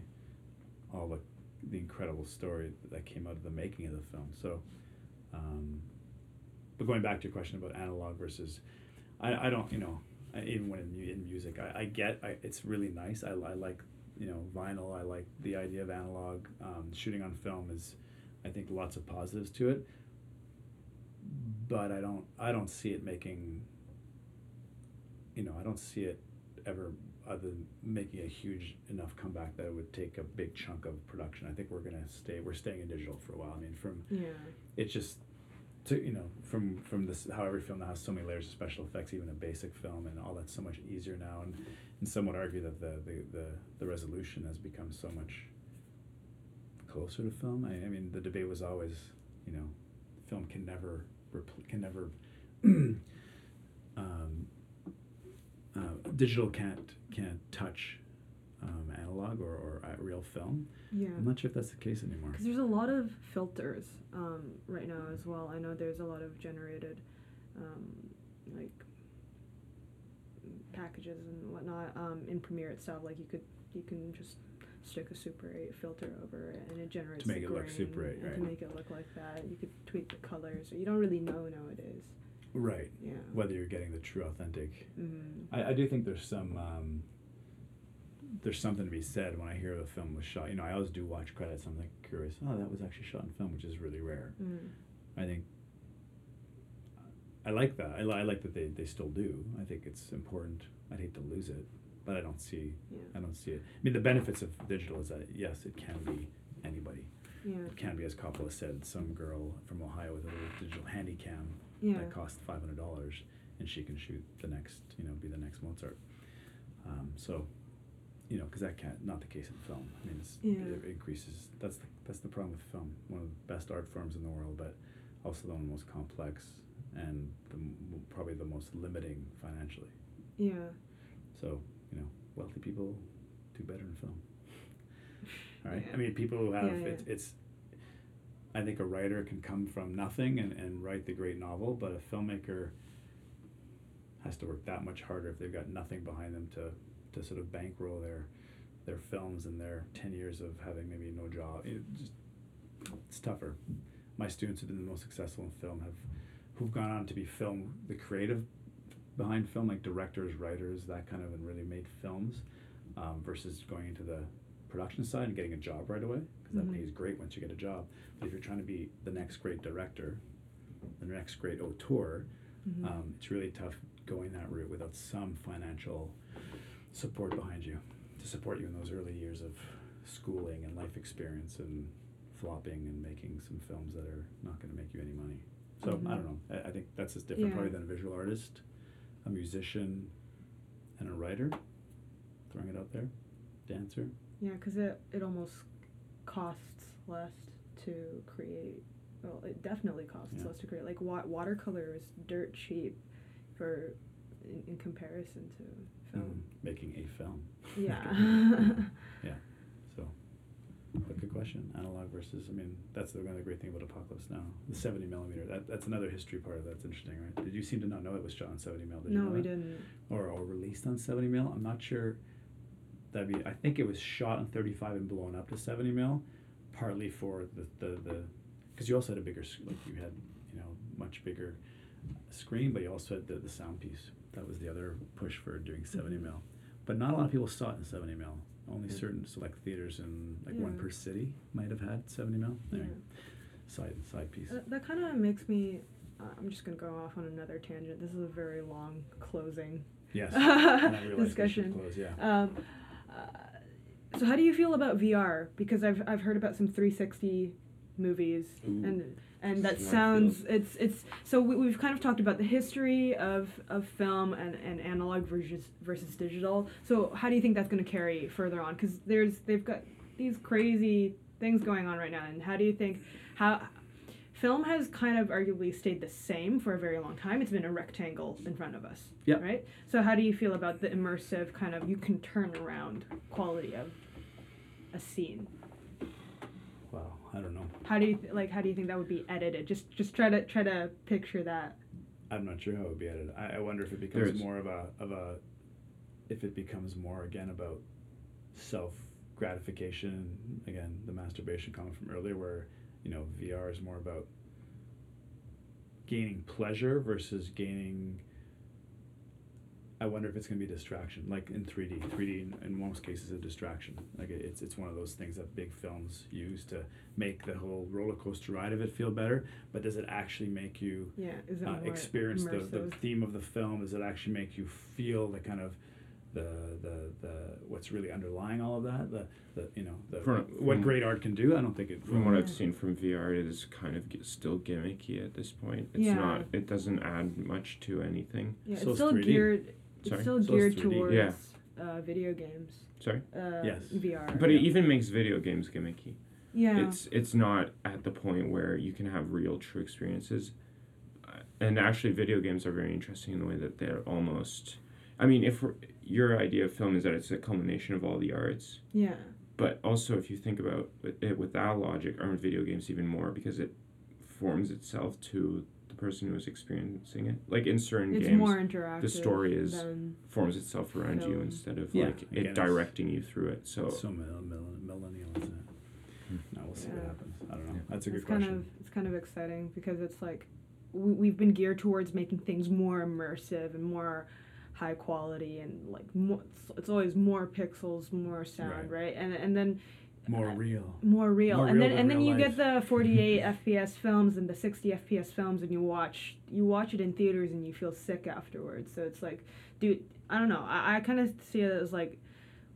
[SPEAKER 3] all the the incredible story that came out of the making of the film. So, um, but going back to your question about analog versus, I, I don't you know even when in, in music I, I get I, it's really nice I, I like you know vinyl I like the idea of analog um, shooting on film is I think lots of positives to it but I don't I don't see it making you know I don't see it ever other than making a huge enough comeback that it would take a big chunk of production. I think we're gonna stay we're staying in digital for a while. I mean from
[SPEAKER 1] Yeah.
[SPEAKER 3] it's just to you know from from this how every film now has so many layers of special effects even a basic film and all that's so much easier now. And and some would argue that the the, the, the resolution has become so much closer to film. I, I mean the debate was always you know film can never repl- can never um, uh, digital can't can't touch um, analog or, or real film
[SPEAKER 1] Yeah.
[SPEAKER 3] I'm not sure if that's the case anymore
[SPEAKER 1] Because there's a lot of filters um, right now as well. I know there's a lot of generated, um, like packages and whatnot um, in Premiere itself. Like you could you can just stick a Super 8 filter over it and it generates
[SPEAKER 3] make
[SPEAKER 1] the
[SPEAKER 3] it look Super 8,
[SPEAKER 1] and
[SPEAKER 3] right.
[SPEAKER 1] To make it look like that, you could tweak the colors. You don't really know nowadays.
[SPEAKER 3] right
[SPEAKER 1] Yeah.
[SPEAKER 3] whether you're getting the true authentic
[SPEAKER 1] Mm-hmm.
[SPEAKER 3] I, I do think there's some um, there's something to be said when I hear a film was shot. You know, I always do watch credits. I'm like curious. Oh, that was actually shot in film, which is really rare.
[SPEAKER 1] Mm.
[SPEAKER 3] I think I like that. I, li- I like that they, they still do. I think it's important. I'd hate to lose it, but I don't see
[SPEAKER 1] Yeah.
[SPEAKER 3] I don't see it. I mean, the benefits of digital is that yes, it can be anybody.
[SPEAKER 1] Yeah.
[SPEAKER 3] It can be, as Coppola said, some girl from Ohio with a little digital handy cam
[SPEAKER 1] Yeah.
[SPEAKER 3] that costs five hundred dollars, and she can shoot the next, you know, be the next Mozart. Um, so, you know, because that can't not the case in film. I mean, it's,
[SPEAKER 1] Yeah.
[SPEAKER 3] it increases. That's the that's the problem with film. One of the best art forms in the world, but also the one most complex and the, probably the most limiting financially.
[SPEAKER 1] Yeah.
[SPEAKER 3] So, you know, wealthy people do better in film. All right.
[SPEAKER 1] Yeah.
[SPEAKER 3] I mean, people who have
[SPEAKER 1] yeah.
[SPEAKER 3] it's it's. I think a writer can come from nothing and, and write the great novel, but a filmmaker has to work that much harder if they've got nothing behind them to, to sort of bankroll their their films and their ten years of having maybe no job. It just it's tougher. My students who've been the most successful in film have who've gone on to be film the creative behind film, like directors, writers, that kind of, and really made films, um, versus going into the production side and getting a job right away, because that
[SPEAKER 1] Mhm.
[SPEAKER 3] pays great once you get a job. But if you're trying to be the next great director, the next great auteur,
[SPEAKER 1] Mhm.
[SPEAKER 3] um, it's really tough going that route without some financial support behind you to support you in those early years of schooling and life experience and flopping and making some films that are not going to make you any money. So I
[SPEAKER 1] Mhm.
[SPEAKER 3] don't know. I, I think that's just different probably than a visual artist, a musician, and a writer. Throwing it out there, dancer.
[SPEAKER 1] Yeah, because it, it almost costs less to create. Well, it definitely costs
[SPEAKER 3] Yeah.
[SPEAKER 1] less to create. Like wa- watercolor is dirt cheap for in, in comparison to film.
[SPEAKER 3] um, making a film.
[SPEAKER 1] Yeah.
[SPEAKER 3] yeah. So, but good question. Analog versus. I mean, that's the, one of the great thing about Apocalypse Now. The seventy millimeter. That that's another history part of that's interesting, right? Did you seem to not know it was shot on seventy mil? Did you
[SPEAKER 1] no,
[SPEAKER 3] know
[SPEAKER 1] we
[SPEAKER 3] that?
[SPEAKER 1] didn't.
[SPEAKER 3] Or or released on seventy mil. I'm not sure. That'd be. I think it was shot on thirty five and blown up to seventy mil, partly for the the the, because you also had a bigger s- like you had you know much bigger screen, but you also had the the sound piece. That was the other push for doing 70
[SPEAKER 1] Mhm.
[SPEAKER 3] mil. But not a lot of people saw it in 70 mil. Only
[SPEAKER 2] Yeah.
[SPEAKER 3] certain select theaters and like one per city might have had 70 mil. Anyway,
[SPEAKER 1] Yeah.
[SPEAKER 3] side side piece.
[SPEAKER 1] Uh, that kind of makes me. Uh, I'm just gonna go off on another tangent. This is a very long closing.
[SPEAKER 3] yes. and I realized we should
[SPEAKER 1] discussion.
[SPEAKER 3] Close, yeah.
[SPEAKER 1] Um, uh, so how do you feel about VR? Because I've I've heard about some 360 movies
[SPEAKER 2] Ooh.
[SPEAKER 1] and and that sounds it's it's so we, we've kind of talked about the history of, of film and, and analog versus versus digital. So how do you think that's going to carry further on? Because there's they've got these crazy things going on right now, and how do you think how film has kind of arguably stayed the same for a very long time? It's been a rectangle in front of us,
[SPEAKER 3] Yep.
[SPEAKER 1] right? So how do you feel about the immersive kind of you can turn around quality of a scene?
[SPEAKER 3] Wow. I don't know.
[SPEAKER 1] How do you th- like? How do you think that would be edited? Just just try to try to picture that.
[SPEAKER 3] I'm not sure how it would be edited. I, I wonder if it becomes
[SPEAKER 2] There's-
[SPEAKER 3] more of a of a if it becomes more again about self gratification again the masturbation comment from earlier where you know VR is more about gaining pleasure versus gaining I wonder if it's going to be a distraction like in 3D 3D in, in most cases a distraction like it- it's it's one of those things that big films use to make the whole roller coaster ride of it feel better but does it actually make you
[SPEAKER 1] Yeah, is
[SPEAKER 3] uh,
[SPEAKER 1] more
[SPEAKER 3] experience the, the theme of the film? Does it actually make you feel the kind of the the, the what's really underlying all of that? The the you know the
[SPEAKER 2] From-
[SPEAKER 3] what
[SPEAKER 2] from-
[SPEAKER 3] great art can do. I don't think it.
[SPEAKER 2] From what I've seen from VR, it is kind of still gimmicky at this point. It's
[SPEAKER 1] Yeah.
[SPEAKER 2] not. It doesn't add much to anything.
[SPEAKER 1] Yeah,
[SPEAKER 3] So
[SPEAKER 1] it's
[SPEAKER 3] it's
[SPEAKER 1] still
[SPEAKER 3] 3D.
[SPEAKER 1] geared. It's
[SPEAKER 2] Sorry?
[SPEAKER 1] still
[SPEAKER 3] So it's
[SPEAKER 1] geared
[SPEAKER 3] 3D.
[SPEAKER 1] towards
[SPEAKER 2] Yeah.
[SPEAKER 1] uh, video games.
[SPEAKER 2] Sorry,
[SPEAKER 1] Uh,
[SPEAKER 3] Yes.
[SPEAKER 1] VR.
[SPEAKER 2] but
[SPEAKER 3] Yeah.
[SPEAKER 2] it even makes video games gimmicky.
[SPEAKER 1] yeah.
[SPEAKER 2] It's it's not at the point where you can have real, true experiences. Uh, And actually, video games are very interesting in the way that they're almost. I mean, if we're- your idea of film is that it's a culmination of all the arts,
[SPEAKER 1] yeah.
[SPEAKER 2] but also if you think about it with that logic, aren't video games even more because it forms itself to the person who is experiencing it? Like in certain
[SPEAKER 1] It's
[SPEAKER 2] games,
[SPEAKER 1] more interactive.
[SPEAKER 2] story is-
[SPEAKER 1] Than,
[SPEAKER 2] forms itself around you instead of
[SPEAKER 3] Yeah,
[SPEAKER 2] like
[SPEAKER 3] again,
[SPEAKER 2] it
[SPEAKER 3] it's-
[SPEAKER 2] directing you through it. So,
[SPEAKER 3] so mill, mill, millennial, isn't it?
[SPEAKER 2] Hmm.
[SPEAKER 3] No, we'll see what happens. I don't know.
[SPEAKER 2] Yeah.
[SPEAKER 3] That's a good
[SPEAKER 1] it's kind
[SPEAKER 3] question.
[SPEAKER 1] of it's kind of exciting because it's like we, we've been geared towards making things more immersive and more high quality and like more, it's, it's always more pixels, more sound, right? And and then
[SPEAKER 3] More real.
[SPEAKER 1] more real.
[SPEAKER 3] More
[SPEAKER 1] and
[SPEAKER 3] real
[SPEAKER 1] then and then you
[SPEAKER 3] life.
[SPEAKER 1] get the 48 FPS films and the 60 FPS films and you watch you watch it in theaters and you feel sick afterwards. So it's like, dude, I don't know. I, I kind of see it as like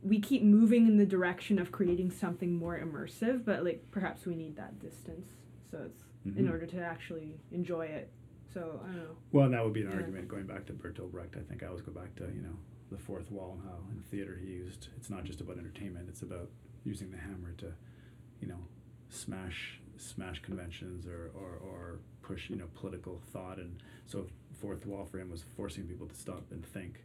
[SPEAKER 1] we keep moving in the direction of creating something more immersive, but like perhaps we need that distance. So it's in
[SPEAKER 3] Mhm.
[SPEAKER 1] order to actually enjoy it. So I don't know.
[SPEAKER 3] Well, and that would be an
[SPEAKER 1] Yeah.
[SPEAKER 3] argument going back to Bertolt Brecht. I think I always go back to you know the fourth wall and how in theater he used. It's not just about entertainment. It's about using the hammer to, you know, smash smash conventions or, or, or push you know political thought. And so fourth wall for him was forcing people to stop and think.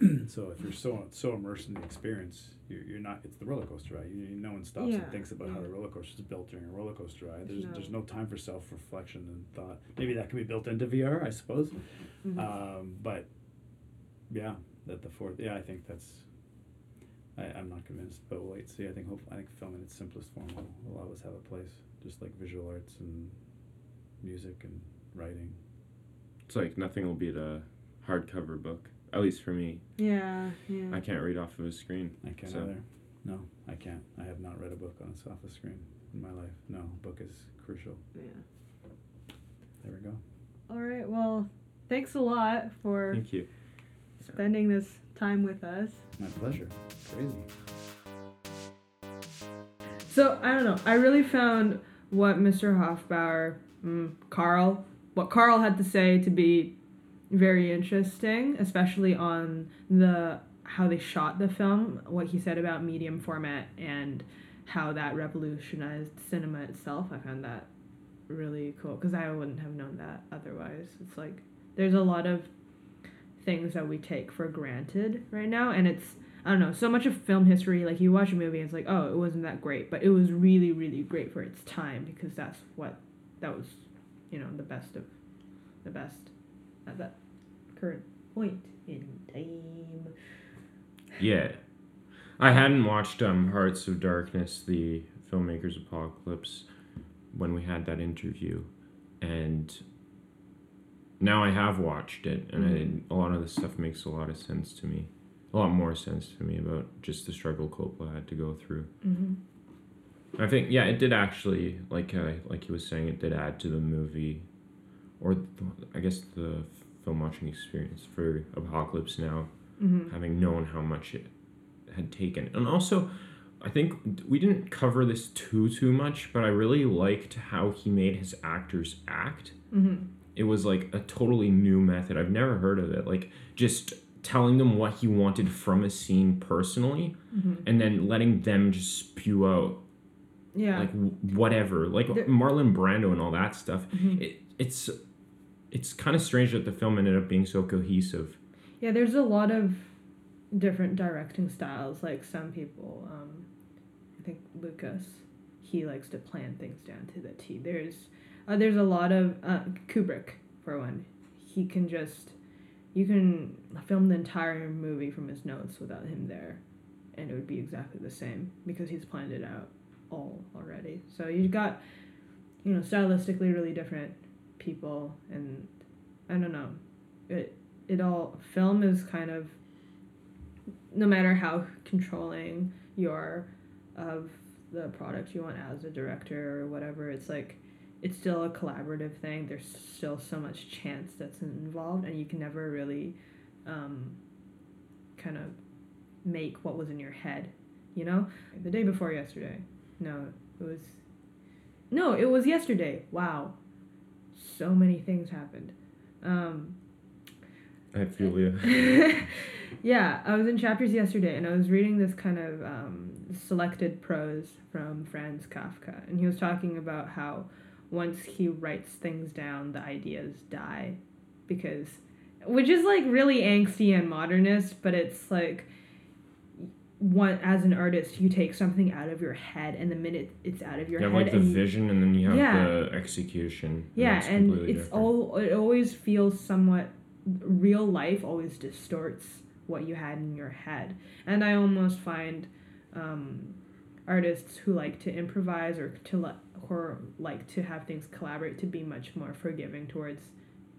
[SPEAKER 3] so if you're so so immersed in the experience, you're, you're not. It's the roller coaster ride. You, no one stops
[SPEAKER 1] Yeah,
[SPEAKER 3] and thinks about how the roller coaster is built during a roller coaster ride. There's
[SPEAKER 1] No.
[SPEAKER 3] there's no time for self reflection and thought. Maybe that can be built into VR, I suppose.
[SPEAKER 1] Mhm.
[SPEAKER 3] Um, but yeah, that the fourth. Yeah, I think that's. I, I'm not convinced, but we'll wait and see. I think hope I think film in its simplest form will, will always have a place, just like visual arts and music and writing.
[SPEAKER 2] it's like nothing will beat a hardcover book. At least for me,
[SPEAKER 1] yeah, yeah.
[SPEAKER 2] I can't read off of a screen.
[SPEAKER 3] I can't
[SPEAKER 2] So-
[SPEAKER 3] either. No, I can't. I have not read a book on a off the screen in my life. No, book is crucial.
[SPEAKER 1] yeah.
[SPEAKER 3] There we go.
[SPEAKER 1] All right. Well, thanks a lot for
[SPEAKER 2] Thank you.
[SPEAKER 1] Spending this time with us.
[SPEAKER 3] My pleasure. Crazy.
[SPEAKER 1] So I don't know. I really found what Mr. Hofbauer, mm, Carl, what Carl had to say to be very interesting, especially on the how they shot the film, what he said about medium format and how that revolutionized cinema itself. I found that really cool because I wouldn't have known that otherwise. It's like there's a lot of things that we take for granted right now, and it's I don't know, so much of film history, like you watch a movie and it's like, oh, it wasn't that great, but it was really, really great for its time because that's what, that was, you know, the best of the best at that current point in time.
[SPEAKER 2] Yeah. I hadn't watched um, Hearts of Darkness, the filmmaker's apocalypse, when we had that interview, and now I have watched it, and
[SPEAKER 1] Mhm.
[SPEAKER 2] I, a lot of the stuff makes a lot of sense to me, a lot more sense to me about just the struggle Coppola had to go through.
[SPEAKER 1] Mm-hmm.
[SPEAKER 2] I think yeah, it did actually like uh, like he was saying, it did add to the movie, or the, I guess the film watching experience for Apocalypse Now
[SPEAKER 1] Mm-hmm.
[SPEAKER 2] having known how much it had taken. And also, I think we didn't cover this too too much, but I really liked how he made his actors act.
[SPEAKER 1] Mm-hmm.
[SPEAKER 2] It was like a totally new method. I've never heard of it. Like just telling them what he wanted from a scene personally
[SPEAKER 1] Mm-hmm.
[SPEAKER 2] and then letting them just spew out
[SPEAKER 1] Yeah.
[SPEAKER 2] like w- whatever. Like
[SPEAKER 1] There-
[SPEAKER 2] Marlon Brando and all that stuff.
[SPEAKER 1] Mhm.
[SPEAKER 2] It, it's it's kind of strange that the film ended up being so cohesive.
[SPEAKER 1] Yeah, there's a lot of different directing styles. Like some people, um, I think Lucas, he likes to plan things down to the T. There's, uh, there's a lot of uh, Kubrick for one. he can just you can film the entire movie from his notes without him there and it would be exactly the same because he's planned it out all already. So you've got you know stylistically really different people and I don't know. It it all film is kind of no matter how controlling you are of the product you want as a director or whatever, it's like it's still a collaborative thing. There's still so much chance that's involved, and you can never really um, kind of make what was in your head. You know, the day before yesterday. No, it was. No, it was yesterday. Wow, so many things happened. Um,
[SPEAKER 2] I feel you.
[SPEAKER 1] yeah, I was in chapters yesterday and I was reading this kind of um, selected prose from Franz Kafka. And he was talking about how once he writes things down, the ideas die. Because, which is like really angsty and modernist, but it's like, one as an artist you take something out of your head and the minute it's out of your
[SPEAKER 2] you have
[SPEAKER 1] head
[SPEAKER 2] like the
[SPEAKER 1] and
[SPEAKER 2] vision and then you have
[SPEAKER 1] Yeah.
[SPEAKER 2] the execution.
[SPEAKER 1] yeah and it's
[SPEAKER 2] different.
[SPEAKER 1] all it always feels somewhat real life always distorts what you had in your head and i almost find um, artists who like to improvise or to let or like to have things collaborate to be much more forgiving towards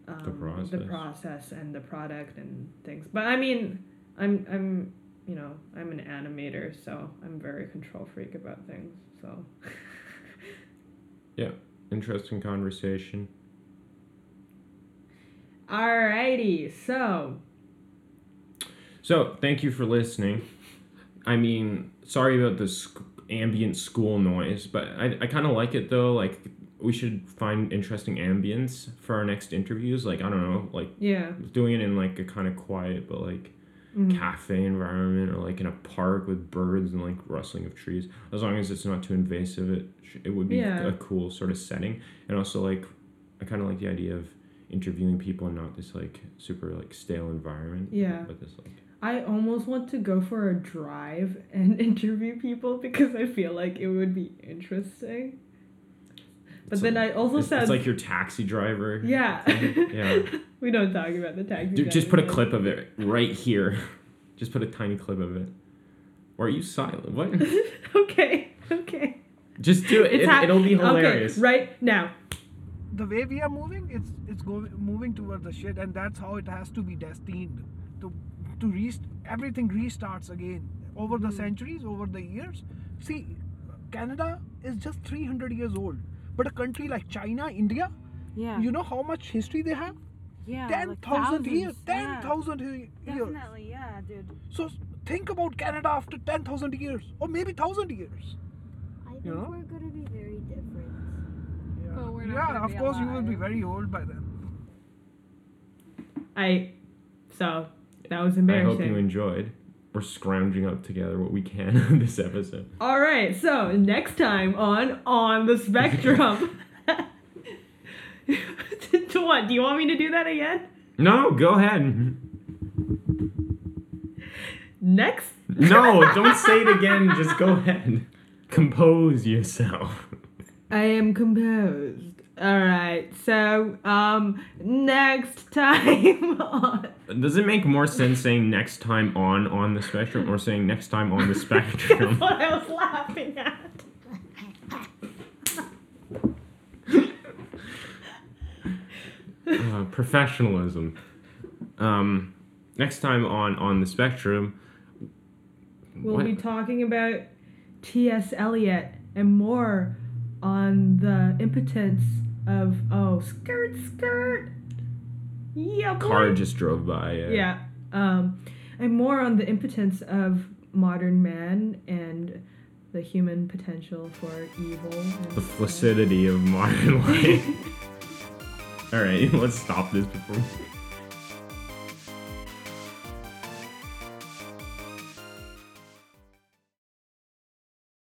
[SPEAKER 1] um, the
[SPEAKER 2] process.
[SPEAKER 1] process and the product and things but i mean i'm i'm you know i'm an animator so i'm very control freak about things so yeah,
[SPEAKER 2] Interesting conversation.
[SPEAKER 1] Alrighty, so
[SPEAKER 2] So, thank you for listening. I mean, sorry about the sc- ambient school noise, but I, I kind of like it though. Like, we should find interesting ambience for our next interviews. Like, I don't know, like
[SPEAKER 1] yeah,
[SPEAKER 2] doing it in like a kind of quiet but like
[SPEAKER 1] Mhm.
[SPEAKER 2] cafe environment or like in a park with birds and like rustling of trees. As long as it's not too invasive, it sh- it would be
[SPEAKER 1] Yeah.
[SPEAKER 2] a cool sort of setting. And also like, I kind of like the idea of interviewing people and not this like super like stale environment.
[SPEAKER 1] Yeah.
[SPEAKER 2] But this like.
[SPEAKER 1] I almost want to go for a drive and interview people because I feel like it would be interesting. But
[SPEAKER 2] It's
[SPEAKER 1] then
[SPEAKER 2] like-
[SPEAKER 1] I also
[SPEAKER 2] It's,
[SPEAKER 1] said,
[SPEAKER 2] it's like your taxi driver.
[SPEAKER 1] yeah,
[SPEAKER 2] Yeah.
[SPEAKER 1] we don't talk about the taxi.
[SPEAKER 2] Dude, just put a clip of it right here. Just put a tiny clip of it. Or are you silent? What?
[SPEAKER 1] okay, okay.
[SPEAKER 2] Just do it. It
[SPEAKER 1] hap-
[SPEAKER 2] it'll be hilarious.
[SPEAKER 1] Okay, right now.
[SPEAKER 4] the way we are moving, it's it's going moving towards the shit, and that's how it has to be destined to to rest everything restarts again over the hmm. centuries, over the years. See, Canada is just 300 years old, but a country like China, India,
[SPEAKER 5] Yeah.
[SPEAKER 4] you know how much history they have?
[SPEAKER 5] yeah.
[SPEAKER 4] Ten
[SPEAKER 5] like
[SPEAKER 4] years.
[SPEAKER 5] thousands,
[SPEAKER 4] Ten
[SPEAKER 5] yeah.
[SPEAKER 4] years.
[SPEAKER 5] Definitely, yeah, dude.
[SPEAKER 4] So think about Canada after ten thousand years, or maybe thousand years.
[SPEAKER 6] I think
[SPEAKER 4] You know?
[SPEAKER 6] we're gonna be very different.
[SPEAKER 4] Yeah,
[SPEAKER 5] But we're not
[SPEAKER 4] yeah of
[SPEAKER 5] be
[SPEAKER 4] course you will be very old by then.
[SPEAKER 1] I. So that was
[SPEAKER 2] I hope you enjoyed. We're scrounging up together what we can on this episode.
[SPEAKER 1] All right, so next time on On the Spectrum. to what? Do you want me to do that again?
[SPEAKER 2] No, go ahead.
[SPEAKER 1] Next.
[SPEAKER 2] No, don't say it again. Just go ahead. Compose yourself.
[SPEAKER 1] I am composed. All right, so um, next time on.
[SPEAKER 2] Does it make more sense saying next time on on the spectrum or saying next time on the
[SPEAKER 1] That's
[SPEAKER 2] spectrum?
[SPEAKER 1] what I was laughing at.
[SPEAKER 2] uh, professionalism. Um, next time on on the spectrum.
[SPEAKER 1] We'll
[SPEAKER 2] what-
[SPEAKER 1] be talking about T.S. Eliot and more on the impotence of oh skirt skirt. Yeah, boy.
[SPEAKER 2] car just drove by. Yeah.
[SPEAKER 1] Yeah. Um, and more on the impotence of modern man and the human potential for evil.
[SPEAKER 2] The flaccidity of modern life. All right, let's stop this before.